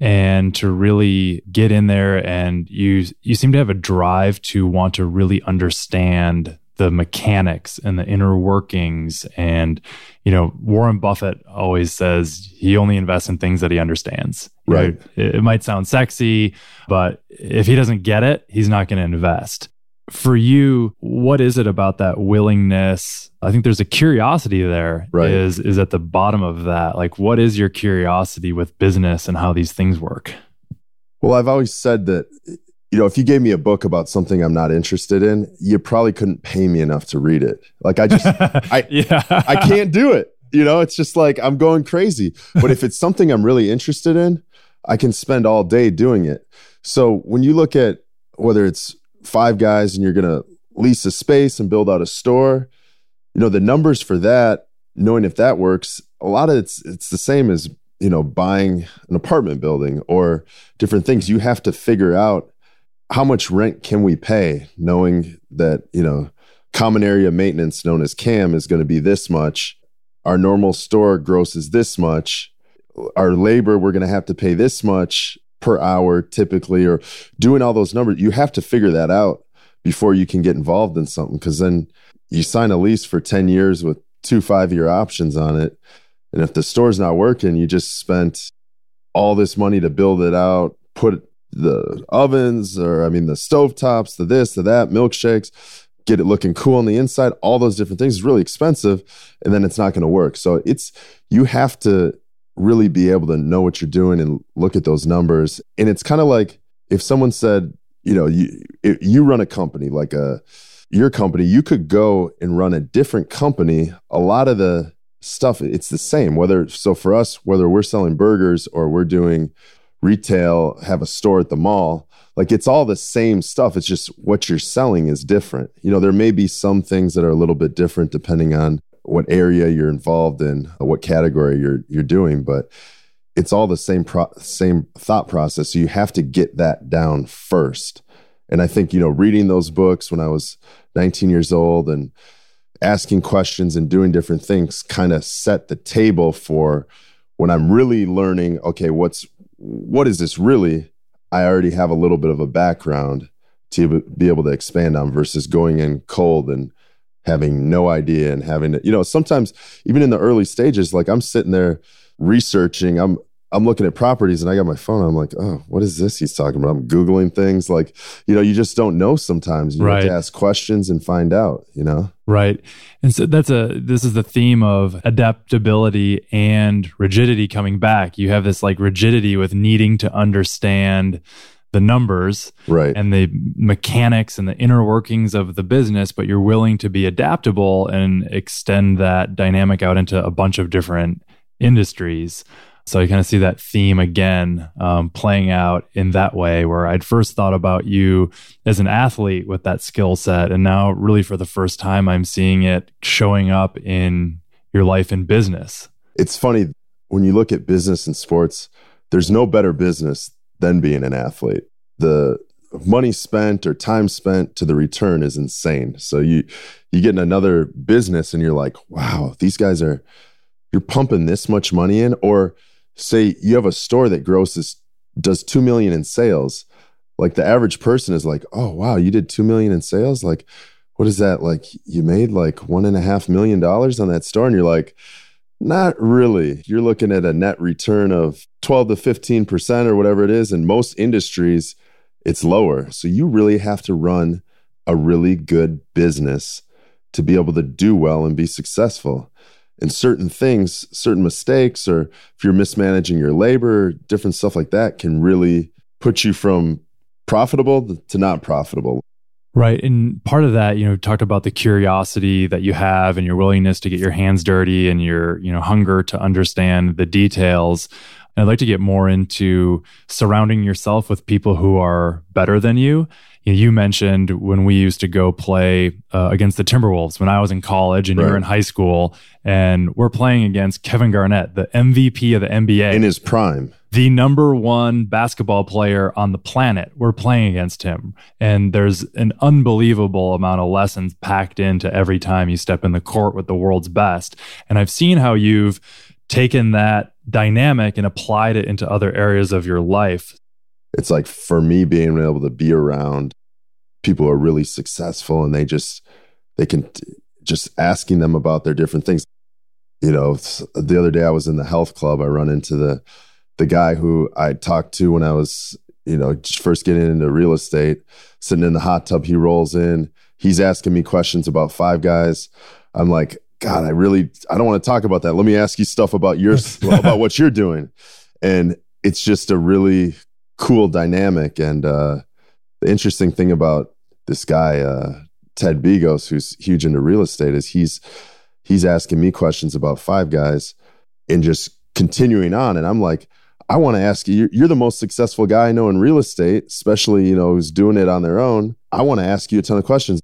and to really get in there and you you seem to have a drive to want to really understand the mechanics and the inner workings. And you know warren buffett always says he only invests in things that he understands. Right. it, it might sound sexy but if he doesn't get it he's not going to invest. For you what is it about that willingness? I think there's a curiosity there. right. is is at the bottom of that. Like what is your curiosity with business and how these things work? Well, I've always said that, you know, if you gave me a book about something I'm not interested in, you probably couldn't pay me enough to read it. Like I just, I, yeah. I can't do it. You know, it's just like I'm going crazy. But if it's something I'm really interested in, I can spend all day doing it. So when you look at whether it's five guys and you're going to lease a space and build out a store, you know, the numbers for that, knowing if that works, a lot of it's it's the same as, you know, buying an apartment building or different things. You have to figure out how much rent can we pay knowing that, you know, common area maintenance known as CAM is going to be this much. Our normal store gross is this much. Our labor, we're going to have to pay this much per hour typically, or doing all those numbers. You have to figure that out before you can get involved in something because then you sign a lease for 10 years with two five year options on it. And if the store's not working, you just spent all this money to build it out, put the ovens or I mean the stove tops, the this, the that, milkshakes, get it looking cool on the inside, all those different things is really expensive and then it's not going to work. So it's you have to really be able to know what you're doing and look at those numbers. And it's kind of like if someone said, you know, you you run a company like a your company, you could go and run a different company. A lot of the stuff it's the same. Whether so for us, whether we're selling burgers or we're doing retail, have a store at the mall, like it's all the same stuff. It's just what you're selling is different. You know, there may be some things that are a little bit different depending on what area you're involved in, what category you're you're doing, but it's all the same pro- same thought process. So you have to get that down first. And I think you know, reading those books when I was 19 years old and asking questions and doing different things kind of set the table for when I'm really learning. Okay, what's what is this really? I already have a little bit of a background to be able to expand on versus going in cold and having no idea and having to, you know, sometimes even in the early stages, like I'm sitting there researching, I'm I'm looking at properties and I got my phone. I'm like, oh, what is this he's talking about? I'm Googling things. Like, you know, you just don't know sometimes. You right. have to ask questions and find out, you know? Right. And so that's a, this is the theme of adaptability and rigidity coming back. You have this like rigidity with needing to understand the numbers right. and the mechanics and the inner workings of the business, but you're willing to be adaptable and extend that dynamic out into a bunch of different industries. So I kind of see that theme again um, playing out in that way, where I'd first thought about you as an athlete with that skill set. And now, really, for the first time, I'm seeing it showing up in your life in business. It's funny when you look at business and sports, there's no better business than being an athlete. The money spent or time spent to the return is insane. So you you get in another business and you're like, wow, these guys are you're pumping this much money in. Or say you have a store that grosses does two million in sales. Like the average person is like, oh wow, you did two million in sales? Like, what is that? Like you made like one and a half million dollars on that store, and you're like, not really. You're looking at a net return of 12 to 15% or whatever it is. In most industries, it's lower. So you really have to run a really good business to be able to do well and be successful. And certain things, certain mistakes, or if you're mismanaging your labor, different stuff like that can really put you from profitable to not profitable. Right. And part of that, you know, talked about the curiosity that you have and your willingness to get your hands dirty and your, you know, hunger to understand the details. And I'd like to get more into surrounding yourself with people who are better than you. You mentioned when we used to go play uh, against the Timberwolves when I was in college and right. you were in high school, and we're playing against Kevin Garnett, the MVP of the NBA. In his prime the number one basketball player on the planet. We're playing against him. And there's an unbelievable amount of lessons packed into every time you step in the court with the world's best. And I've seen how you've taken that dynamic and applied it into other areas of your life. It's like for me being able to be around people who are really successful and they just, they can just asking them about their different things. You know, the other day I was in the health club. I run into the the guy who I talked to when I was, you know, first getting into real estate, sitting in the hot tub, he rolls in. He's asking me questions about five guys. I'm like, God, I really, I don't want to talk about that. Let me ask you stuff about your, about what you're doing. And it's just a really cool dynamic. And uh, the interesting thing about this guy, uh, Ted Bigos, who's huge into real estate, is he's he's asking me questions about Five Guys and just continuing on. And I'm like, I want to ask you, you're the most successful guy I know in real estate, especially, you know, who's doing it on their own. I want to ask you a ton of questions.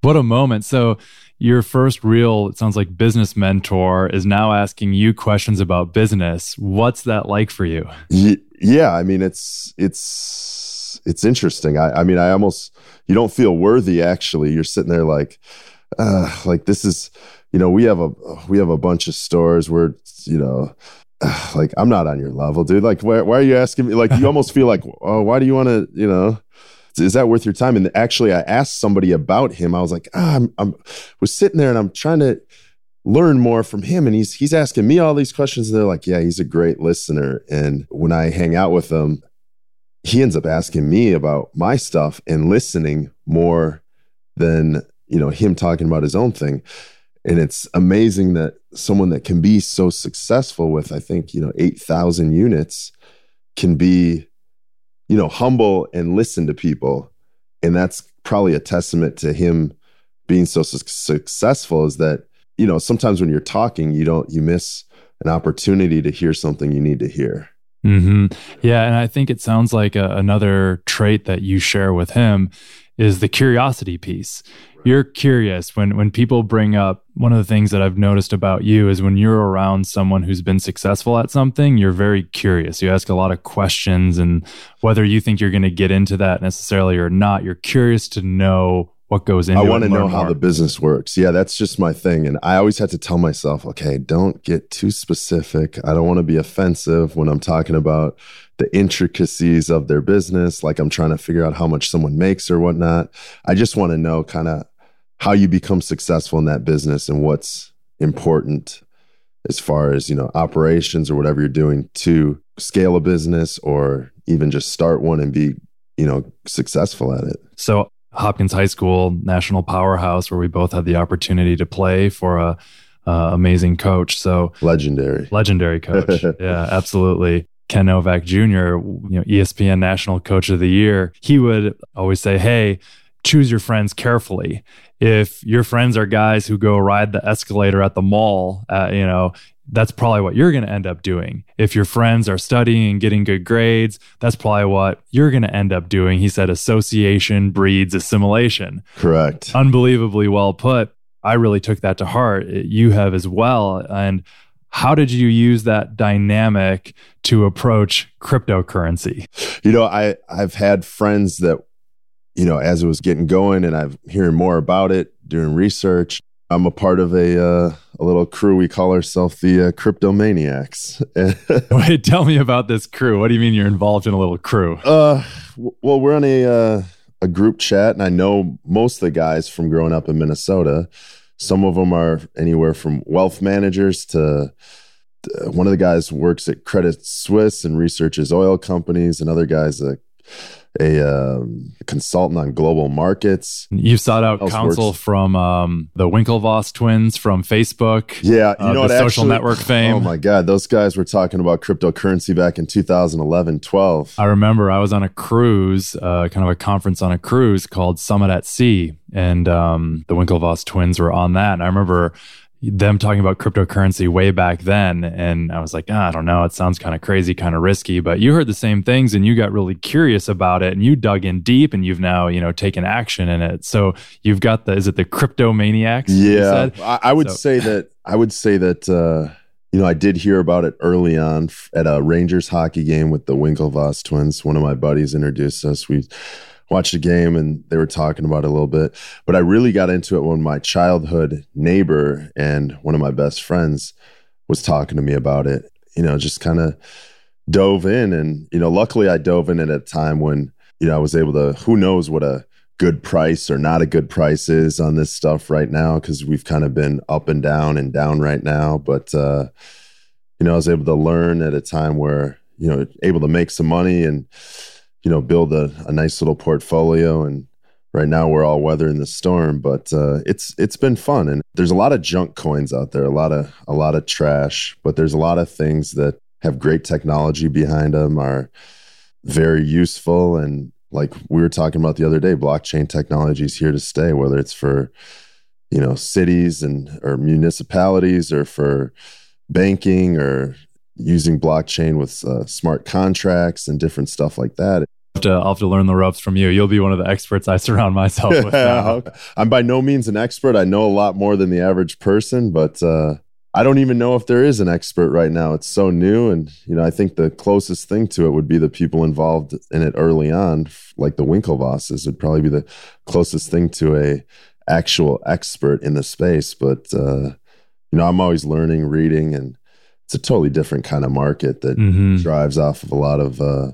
What a moment. So, your first real, it sounds like business mentor is now asking you questions about business. What's that like for you? Yeah. I mean, it's, it's, it's interesting. I, I mean, I almost, you don't feel worthy actually. You're sitting there like, uh, like this is, you know, we have a, we have a bunch of stores where, you know, like I'm not on your level, dude. Like, why, why are you asking me? Like, you almost feel like, oh, why do you want to, you know, is that worth your time? And actually, I asked somebody about him. I was like, ah, I'm, I'm was sitting there and I'm trying to learn more from him, and he's he's asking me all these questions. And they're like, yeah, he's a great listener. And when I hang out with him, he ends up asking me about my stuff and listening more than you know him talking about his own thing. And it's amazing that someone that can be so successful with, I think, you know, 8,000 units can be you know, humble and listen to people. And that's probably a testament to him being so su- successful is that, you know, sometimes when you're talking, you don't, you miss an opportunity to hear something you need to hear. Mm-hmm. Yeah. And I think it sounds like a, another trait that you share with him is the curiosity piece. You're curious. When when people bring up one of the things that I've noticed about you is when you're around someone who's been successful at something, you're very curious. You ask a lot of questions and whether you think you're going to get into that necessarily or not, you're curious to know what goes into I want to know how the business works. Yeah, that's just my thing. And I always had to tell myself, okay, don't get too specific. I don't want to be offensive when I'm talking about the intricacies of their business, like I'm trying to figure out how much someone makes or whatnot. I just want to know kind of how you become successful in that business and what's important as far as you know operations or whatever you're doing to scale a business or even just start one and be you know successful at it so hopkins high school national powerhouse where we both had the opportunity to play for a uh, amazing coach. So legendary. Legendary coach. Yeah absolutely. Ken novak jr you know espn national coach of the year. He would always say hey choose your friends carefully. If your friends are guys who go ride the escalator at the mall, uh, you know, that's probably what you're going to end up doing. If your friends are studying and getting good grades, that's probably what you're going to end up doing. He said association breeds assimilation. Correct. Unbelievably well put. I really took that to heart. You have as well. And how did you use that dynamic to approach cryptocurrency? You know, I I've had friends that you know, as it was getting going and I'm hearing more about it, doing research, I'm a part of a uh, a little crew. We call ourselves the uh, Cryptomaniacs. Wait, tell me about this crew. What do you mean you're involved in a little crew? Uh, well, we're on a uh, a group chat, and I know most of the guys from growing up in Minnesota. Some of them are anywhere from wealth managers to uh, one of the guys works at Credit Suisse and researches oil companies. Another guy's a a um, consultant on global markets. You sought out counsel works. from um, the Winklevoss twins from Facebook. Yeah, you uh, know, the social network fame. Oh my God, those guys were talking about cryptocurrency back in 2011, 12. I remember I was on a cruise, uh, kind of a conference on a cruise called Summit at Sea, and um, the Winklevoss twins were on that. And I remember them talking about cryptocurrency way back then. And I was like, ah, I don't know. It sounds kind of crazy, kind of risky. But you heard the same things and you got really curious about it and you dug in deep and you've now, you know, taken action in it. So you've got the, is it the cryptomaniacs? Yeah. I, I, would so. say that, I would say that, uh, you know, I did hear about it early on at a Rangers hockey game with the Winklevoss twins. One of my buddies introduced us. We, watched a game and they were talking about it a little bit. But I really got into it when my childhood neighbor and one of my best friends was talking to me about it. You know, just kind of dove in. And, you know, luckily I dove in at a time when, you know, I was able to, who knows what a good price or not a good price is on this stuff right now, because we've kind of been up and down and down right now. But, uh, you know, I was able to learn at a time where, you know, able to make some money and, you know, build a, a nice little portfolio. And right now we're all weathering the storm, but uh, it's it's been fun. And there's a lot of junk coins out there, a lot of a lot of trash, but there's a lot of things that have great technology behind them. Are very useful and like we were talking about the other day, blockchain technology is here to stay, whether it's for you know cities and or municipalities or for banking or using blockchain with uh, smart contracts and different stuff like that. To, I'll have to learn the ropes from you. You'll be one of the experts I surround myself with. I'm by no means an expert. I know a lot more than the average person, but uh, I don't even know if there is an expert right now. It's so new, and you know, I think the closest thing to it would be the people involved in it early on, like the Winklevosses, would probably be the closest thing to a actual expert in the space. But uh, you know, I'm always learning, reading, and it's a totally different kind of market that mm-hmm. drives off of a lot of, uh,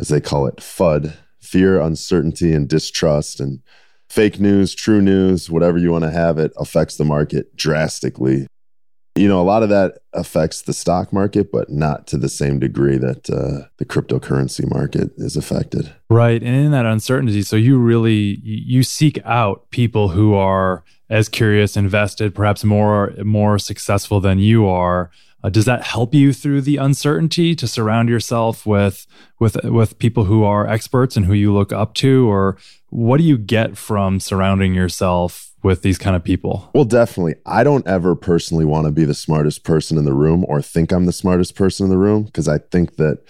as they call it, FUD, fear, uncertainty, and distrust, and fake news, true news, whatever you want to have it, affects the market drastically you know, a lot of that affects the stock market, but not to the same degree that uh, the cryptocurrency market is affected. Right, and in that uncertainty, so you really you seek out people who are as curious, invested, perhaps more more successful than you are. Uh, does that help you through the uncertainty to surround yourself with with with people who are experts and who you look up to, or what do you get from surrounding yourself with these kind of people? Well, definitely. I don't ever personally want to be the smartest person in the room or think I'm the smartest person in the room because I think that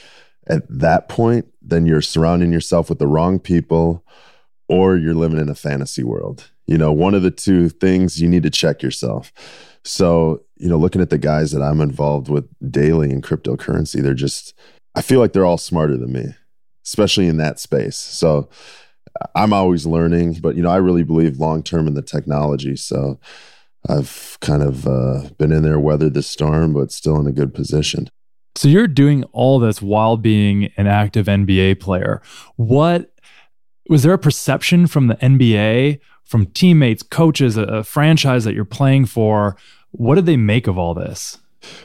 at that point, then you're surrounding yourself with the wrong people or you're living in a fantasy world. You know, one of the two things you need to check yourself. So, you know, looking at the guys that I'm involved with daily in cryptocurrency, they're just, I feel like they're all smarter than me, especially in that space. So, I'm always learning, but you know, I really believe long term in the technology. So I've kind of uh, been in there, weathered the storm, but still in a good position. So you're doing all this while being an active NBA player. What was there a perception from the NBA, from teammates, coaches, a, a franchise that you're playing for? What did they make of all this?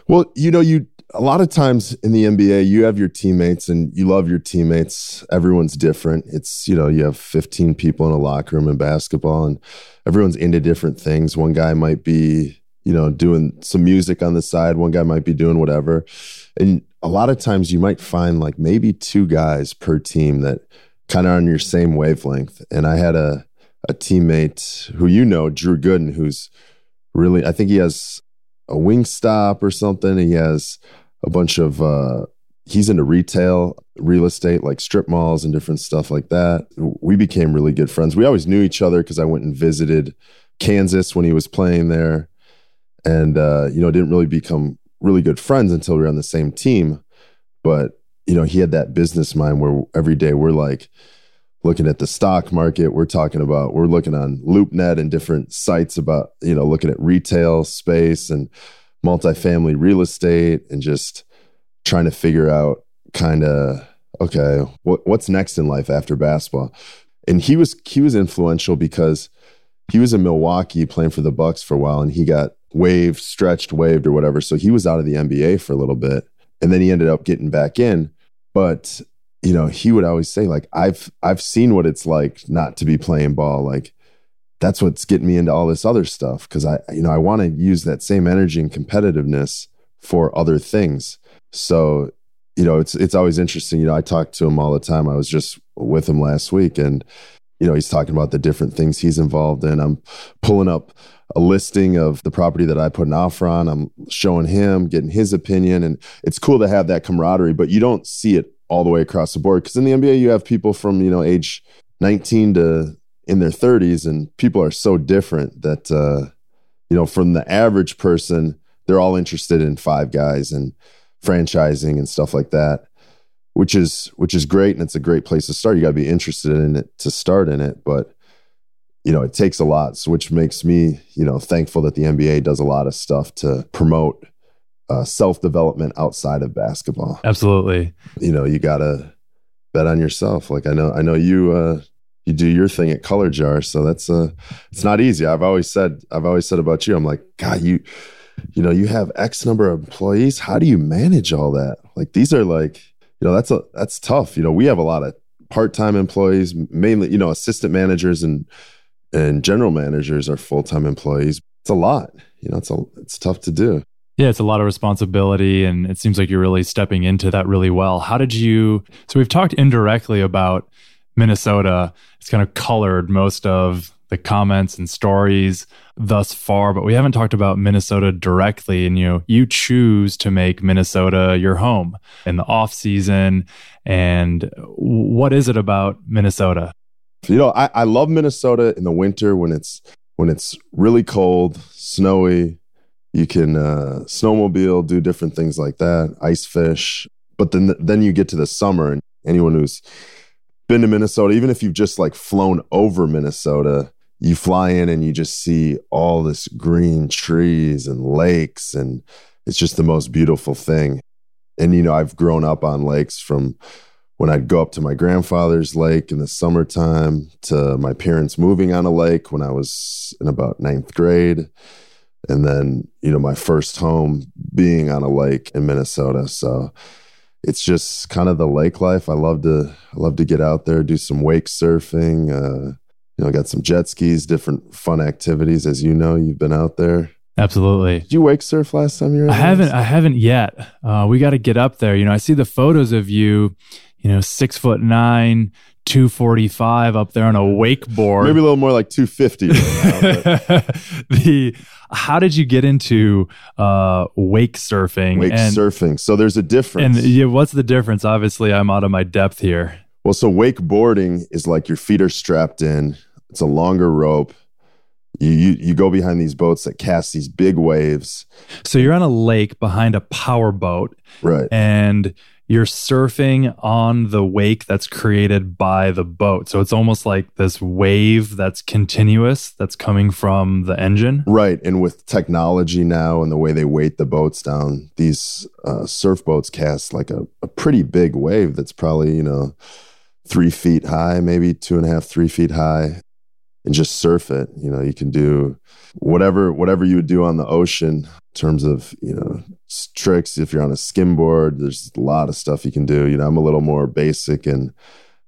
Well, you know, you a lot of times in the NBA, you have your teammates and you love your teammates. Everyone's different. It's, you know, you have 15 people in a locker room in basketball and everyone's into different things. One guy might be, you know, doing some music on the side, one guy might be doing whatever. And a lot of times you might find like maybe two guys per team that kind of on your same wavelength. And I had a, a teammate who you know, Drew Gooden, who's really, I think he has a Wingstop or something. He has a bunch of uh, he's into retail, real estate, like strip malls and different stuff like that. We became really good friends. We always knew each other because I went and visited Kansas when he was playing there, and uh, you know didn't really become really good friends until we were on the same team. But you know he had that business mind where every day we're like looking at the stock market. We're talking about, we're looking on LoopNet and different sites about, you know, looking at retail space and multifamily real estate and just trying to figure out kind of, okay, what, what's next in life after basketball? And he was, he was influential because he was in Milwaukee playing for the Bucks for a while and he got waived, stretched, waived or whatever. So he was out of the NBA for a little bit. And then he ended up getting back in. But you know, he would always say like I've I've seen what it's like not to be playing ball like that's what's getting me into all this other stuff cuz I you know, I want to use that same energy and competitiveness for other things. So, you know, it's it's always interesting, you know, I talk to him all the time. I was just with him last week and you know, he's talking about the different things he's involved in. I'm pulling up a listing of the property that I put an offer on. I'm showing him, getting his opinion. And it's cool to have that camaraderie, but you don't see it all the way across the board. Because in the NBA, you have people from you know age 19 to in their 30s, and people are so different that uh, you know from the average person, they're all interested in five guys and franchising and stuff like that, which is which is great, and it's a great place to start. You got to be interested in it to start in it, but you know it takes a lot, so which makes me you know thankful that the NBA does a lot of stuff to promote uh, self development outside of basketball. Absolutely. You know, you gotta bet on yourself. Like I know, I know you. Uh, you do your thing at ColorJar, so that's uh, it's not easy. I've always said, I've always said about you. I'm like, God, you, you know, you have X number of employees. How do you manage all that? Like these are like, you know, that's a that's tough. You know, we have a lot of part time employees, mainly, you know, assistant managers and and general managers are full time employees. It's a lot. You know, it's a it's tough to do. Yeah, it's a lot of responsibility, and it seems like you're really stepping into that really well. How did you? So, we've talked indirectly about Minnesota. It's kind of colored most of the comments and stories thus far, but we haven't talked about Minnesota directly. And you know, you choose to make Minnesota your home in the off season. And what is it about Minnesota? You know, I, I love Minnesota in the winter when it's when it's really cold, snowy. You can uh, snowmobile, do different things like that, ice fish. But then then you get to the summer, and anyone who's been to Minnesota, even if you've just like flown over Minnesota, you fly in and you just see all this green trees and lakes and it's just the most beautiful thing and you know i've grown up on lakes from when i'd go up to my grandfather's lake in the summertime to my parents moving on a lake when i was in about ninth grade and then you know my first home being on a lake in minnesota so it's just kind of the lake life i love to i love to get out there do some wake surfing uh, you know, got some jet skis, different fun activities. As you know, you've been out there. Absolutely. Did you wake surf last time you were? I haven't. I haven't yet. Uh, we got to get up there. You know, I see the photos of you. You know, six foot nine, two forty five up there on a wakeboard. Maybe a little more like two fifty. the how did you get into uh, wake surfing? Wake and, surfing. So there's a difference. And yeah, what's the difference? Obviously, I'm out of my depth here. Well, so wakeboarding is like your feet are strapped in. It's a longer rope. You, you you go behind these boats that cast these big waves. So you're on a lake behind a power boat, right? And you're surfing on the wake that's created by the boat. So it's almost like this wave that's continuous that's coming from the engine. Right. And with technology now and the way they weight the boats down, these uh, surf boats cast like a, a pretty big wave that's probably, you know, three feet high, maybe two and a half, three feet high, and just surf it. You know, you can do whatever whatever you would do on the ocean in terms of you know tricks. If you're on a skimboard, there's a lot of stuff you can do. You know, I'm a little more basic and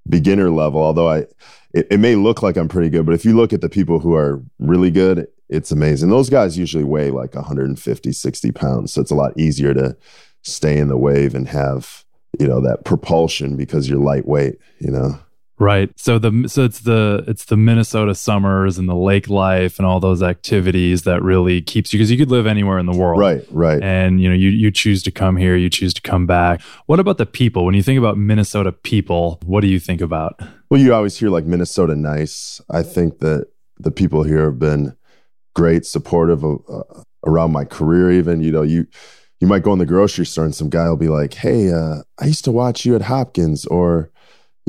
beginner level, although I it, it may look like I'm pretty good, but if you look at the people who are really good, it's amazing. Those guys usually weigh like 150, 60 pounds, so it's a lot easier to stay in the wave and have you know that propulsion because you're lightweight you know right. So the so it's the it's the minnesota summers and the lake life and all those activities that really keeps you because you could live anywhere in the world. Right right. And you know you you choose to come here you choose to come back. What about the people? When you think about minnesota people what do you think about? Well you always hear like minnesota nice. I think that the people here have been great supportive of, uh, around my career even. You know you you might go in the grocery store and some guy will be like, "Hey, uh, I used to watch you at Hopkins," or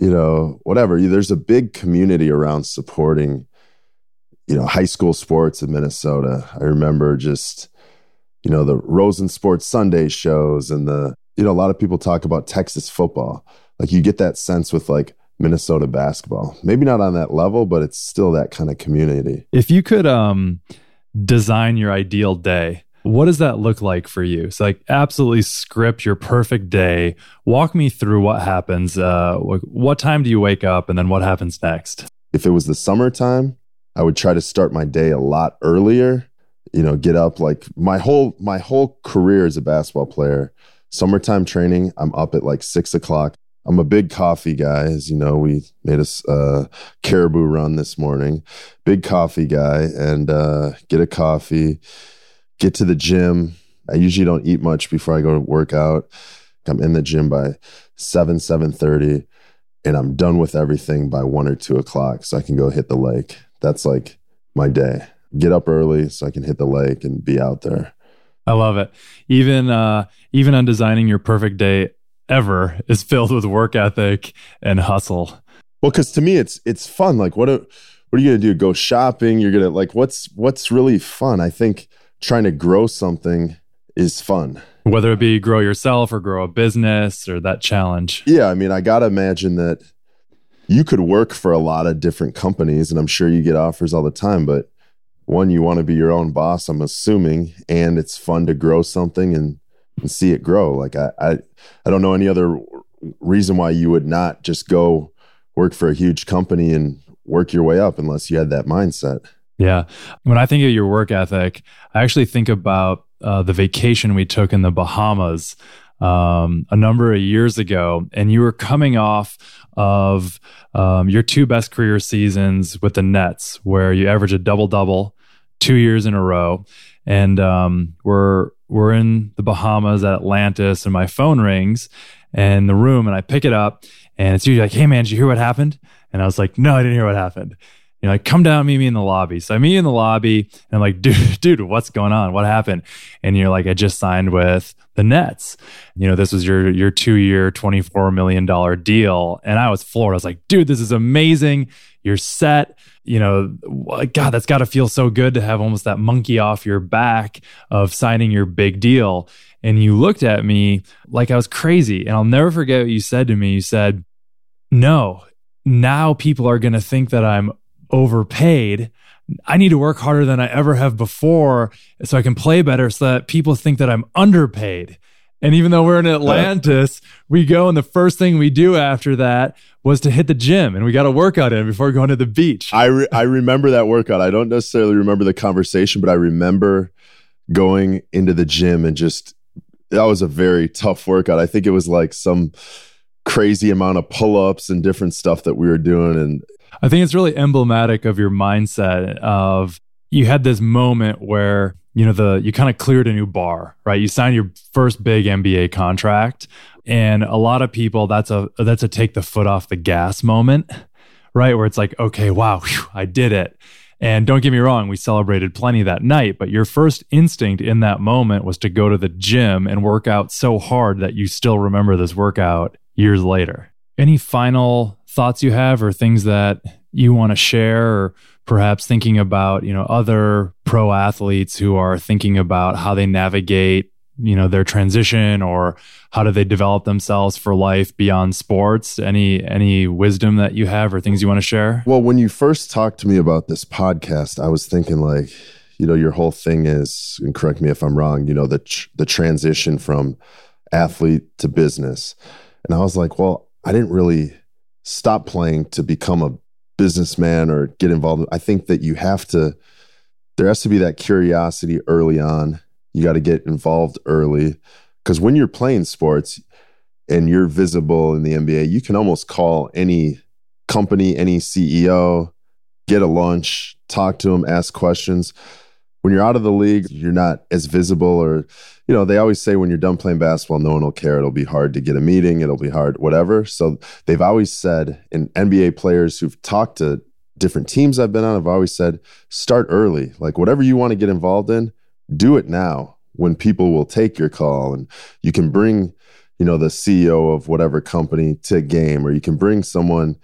you know, whatever. There's a big community around supporting, you know, high school sports in Minnesota. I remember just, you know, the Rosen Sports Sunday shows and the, you know, a lot of people talk about Texas football. Like you get that sense with like Minnesota basketball. Maybe not on that level, but it's still that kind of community. If you could um design your ideal day, what does that look like for you? So, like, absolutely script your perfect day. Walk me through what happens. Uh, what time do you wake up, and then what happens next? If it was the summertime, I would try to start my day a lot earlier. You know, get up like my whole my whole career as a basketball player. Summertime training, I'm up at like six o'clock. I'm a big coffee guy, as you know. We made a uh, caribou run this morning. Big coffee guy, and uh, get a coffee get to the gym. I usually don't eat much before I go to work out. I'm in the gym by seven, seven thirty, and I'm done with everything by one or two o'clock, so I can go hit the lake. That's like my day. Get up early so I can hit the lake and be out there. I love it. Even uh, even on designing your perfect day ever is filled with work ethic and hustle. Well, because to me, it's it's fun. Like, what are, what are you gonna do? Go shopping? You're gonna like what's what's really fun? I think trying to grow something is fun. Whether it be grow yourself or grow a business or that challenge. Yeah, I mean, I got to imagine that you could work for a lot of different companies and I'm sure you get offers all the time, but one you want to be your own boss, I'm assuming, and it's fun to grow something and, and see it grow. Like I, I I don't know any other reason why you would not just go work for a huge company and work your way up unless you had that mindset. Yeah. When I think of your work ethic, I actually think about uh, the vacation we took in the Bahamas um, a number of years ago, and you were coming off of um, your two best career seasons with the Nets, where you average a double double two years in a row, and um, we're we're in the Bahamas at Atlantis, and my phone rings in the room, and I pick it up, and it's usually like, "Hey man, did you hear what happened?" And I was like, "No, I didn't hear what happened." You know, like, come down, meet me in the lobby. So I meet you in the lobby, and I'm like, dude, dude, what's going on? What happened? And you're like, I just signed with the Nets. You know, this was your your two year, twenty four million dollar deal, and I was floored. I was like, dude, this is amazing. You're set. You know, God, that's got to feel so good to have almost that monkey off your back of signing your big deal. And you looked at me like I was crazy. And I'll never forget what you said to me. You said, No, now people are going to think that I'm overpaid. I need to work harder than I ever have before so I can play better so that people think that I'm underpaid. And even though we're in Atlantis, we go and the first thing we do after that was to hit the gym and we got a workout in before going to the beach. I, re- I remember that workout. I don't necessarily remember the conversation, but I remember going into the gym and just, that was a very tough workout. I think it was like some crazy amount of pull ups and different stuff that we were doing. And I think it's really emblematic of your mindset of you had this moment where you know the you kind of cleared a new bar, right? You signed your first big NBA contract and a lot of people that's a that's a take the foot off the gas moment, right? Where it's like, okay, wow, whew, I did it. And don't get me wrong, we celebrated plenty that night, but your first instinct in that moment was to go to the gym and work out so hard that you still remember this workout years later. Any final thoughts you have or things that you want to share or perhaps thinking about you know other pro athletes who are thinking about how they navigate you know their transition or how do they develop themselves for life beyond sports? Any any wisdom that you have or things you want to share? Well when you first talked to me about this podcast i was thinking like you know your whole thing is and correct me if i'm wrong you know the tr- the transition from athlete to business. And i was like well i didn't really stop playing to become a businessman or get involved. I think that you have to, there has to be that curiosity early on. You got to get involved early because when you're playing sports and you're visible in the NBA, you can almost call any company, any CEO, get a lunch, talk to them, ask questions. When you're out of the league, you're not as visible or you know, they always say when you're done playing basketball, no one will care. It'll be hard to get a meeting. It'll be hard, whatever. So they've always said, in NBA players who've talked to different teams I've been on, have always said, start early. Like whatever you want to get involved in, do it now when people will take your call and you can bring, you know, the CEO of whatever company to a game, or you can bring someone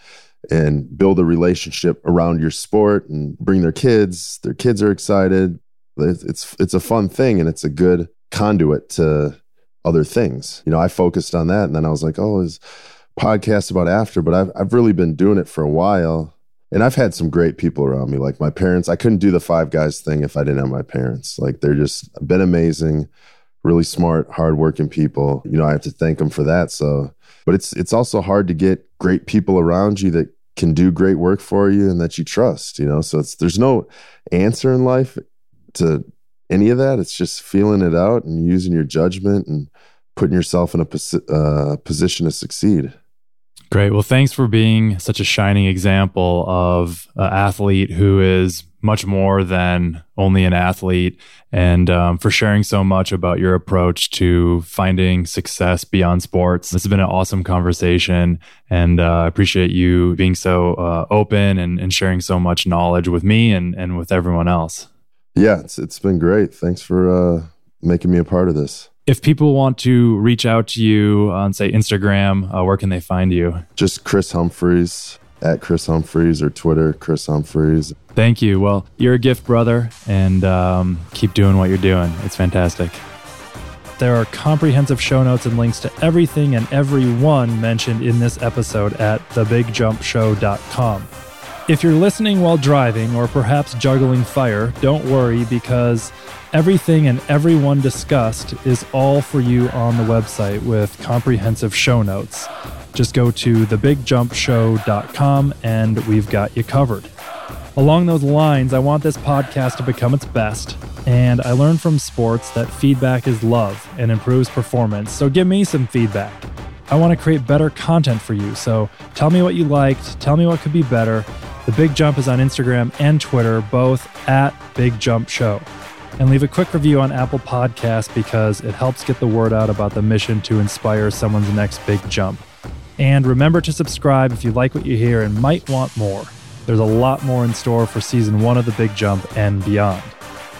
and build a relationship around your sport and bring their kids. Their kids are excited. It's it's a fun thing and it's a good conduit to other things. You know, I focused on that and then I was like, oh, is podcast about after, but I've I've really been doing it for a while. And I've had some great people around me. Like my parents, I couldn't do the five guys thing if I didn't have my parents. Like they're just been amazing, really smart, hardworking people. You know, I have to thank them for that. So but it's it's also hard to get great people around you that can do great work for you and that you trust, you know. So it's there's no answer in life to any of that. It's just feeling it out and using your judgment and putting yourself in a posi- uh, position to succeed. Great. Well, thanks for being such a shining example of an athlete who is much more than only an athlete and um, for sharing so much about your approach to finding success beyond sports. This has been an awesome conversation and uh, I appreciate you being so uh, open and, and sharing so much knowledge with me and, and with everyone else. Yeah, it's it's been great. Thanks for uh, making me a part of this. If people want to reach out to you on, say, Instagram, uh, where can they find you? Just Kris Humphries at Kris Humphries or Twitter, Kris Humphries. Thank you. Well, you're a gift, brother, and um, keep doing what you're doing. It's fantastic. There are comprehensive show notes and links to everything and everyone mentioned in this episode at thebigjumpshow.com. If you're listening while driving or perhaps juggling fire, don't worry because everything and everyone discussed is all for you on the website with comprehensive show notes. Just go to thebigjumpshow.com and we've got you covered. Along those lines, I want this podcast to become its best. And I learned from sports that feedback is love and improves performance. So give me some feedback. I want to create better content for you. So tell me what you liked, tell me what could be better. The Big Jump is on Instagram and Twitter, both at Big Jump Show. And leave a quick review on Apple Podcasts because it helps get the word out about the mission to inspire someone's next big jump. And remember to subscribe if you like what you hear and might want more. There's a lot more in store for season one of The Big Jump and beyond.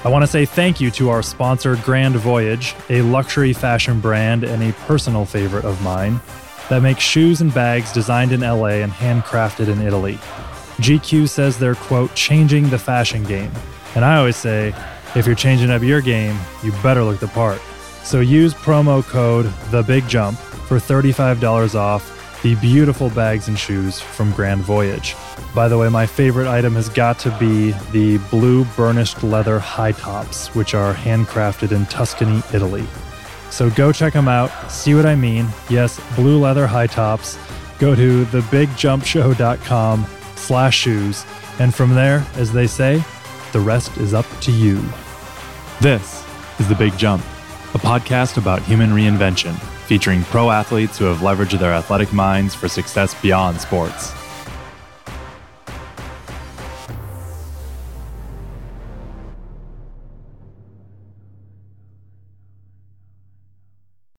I want to say thank you to our sponsor, Grand Voyage, a luxury fashion brand and a personal favorite of mine that makes shoes and bags designed in LA and handcrafted in Italy. GQ says they're, quote, changing the fashion game. And I always say, if you're changing up your game, you better look the part. So use promo code The Big Jump for $35 off the beautiful bags and shoes from Grand Voyage. By the way, my favorite item has got to be the blue burnished leather high tops, which are handcrafted in Tuscany, Italy. So go check them out, see what I mean. Yes, blue leather high tops. Go to thebigjumpshow.com slash shoes. And from there, as they say, the rest is up to you. This is The Big Jump, a podcast about human reinvention, featuring pro athletes who have leveraged their athletic minds for success beyond sports.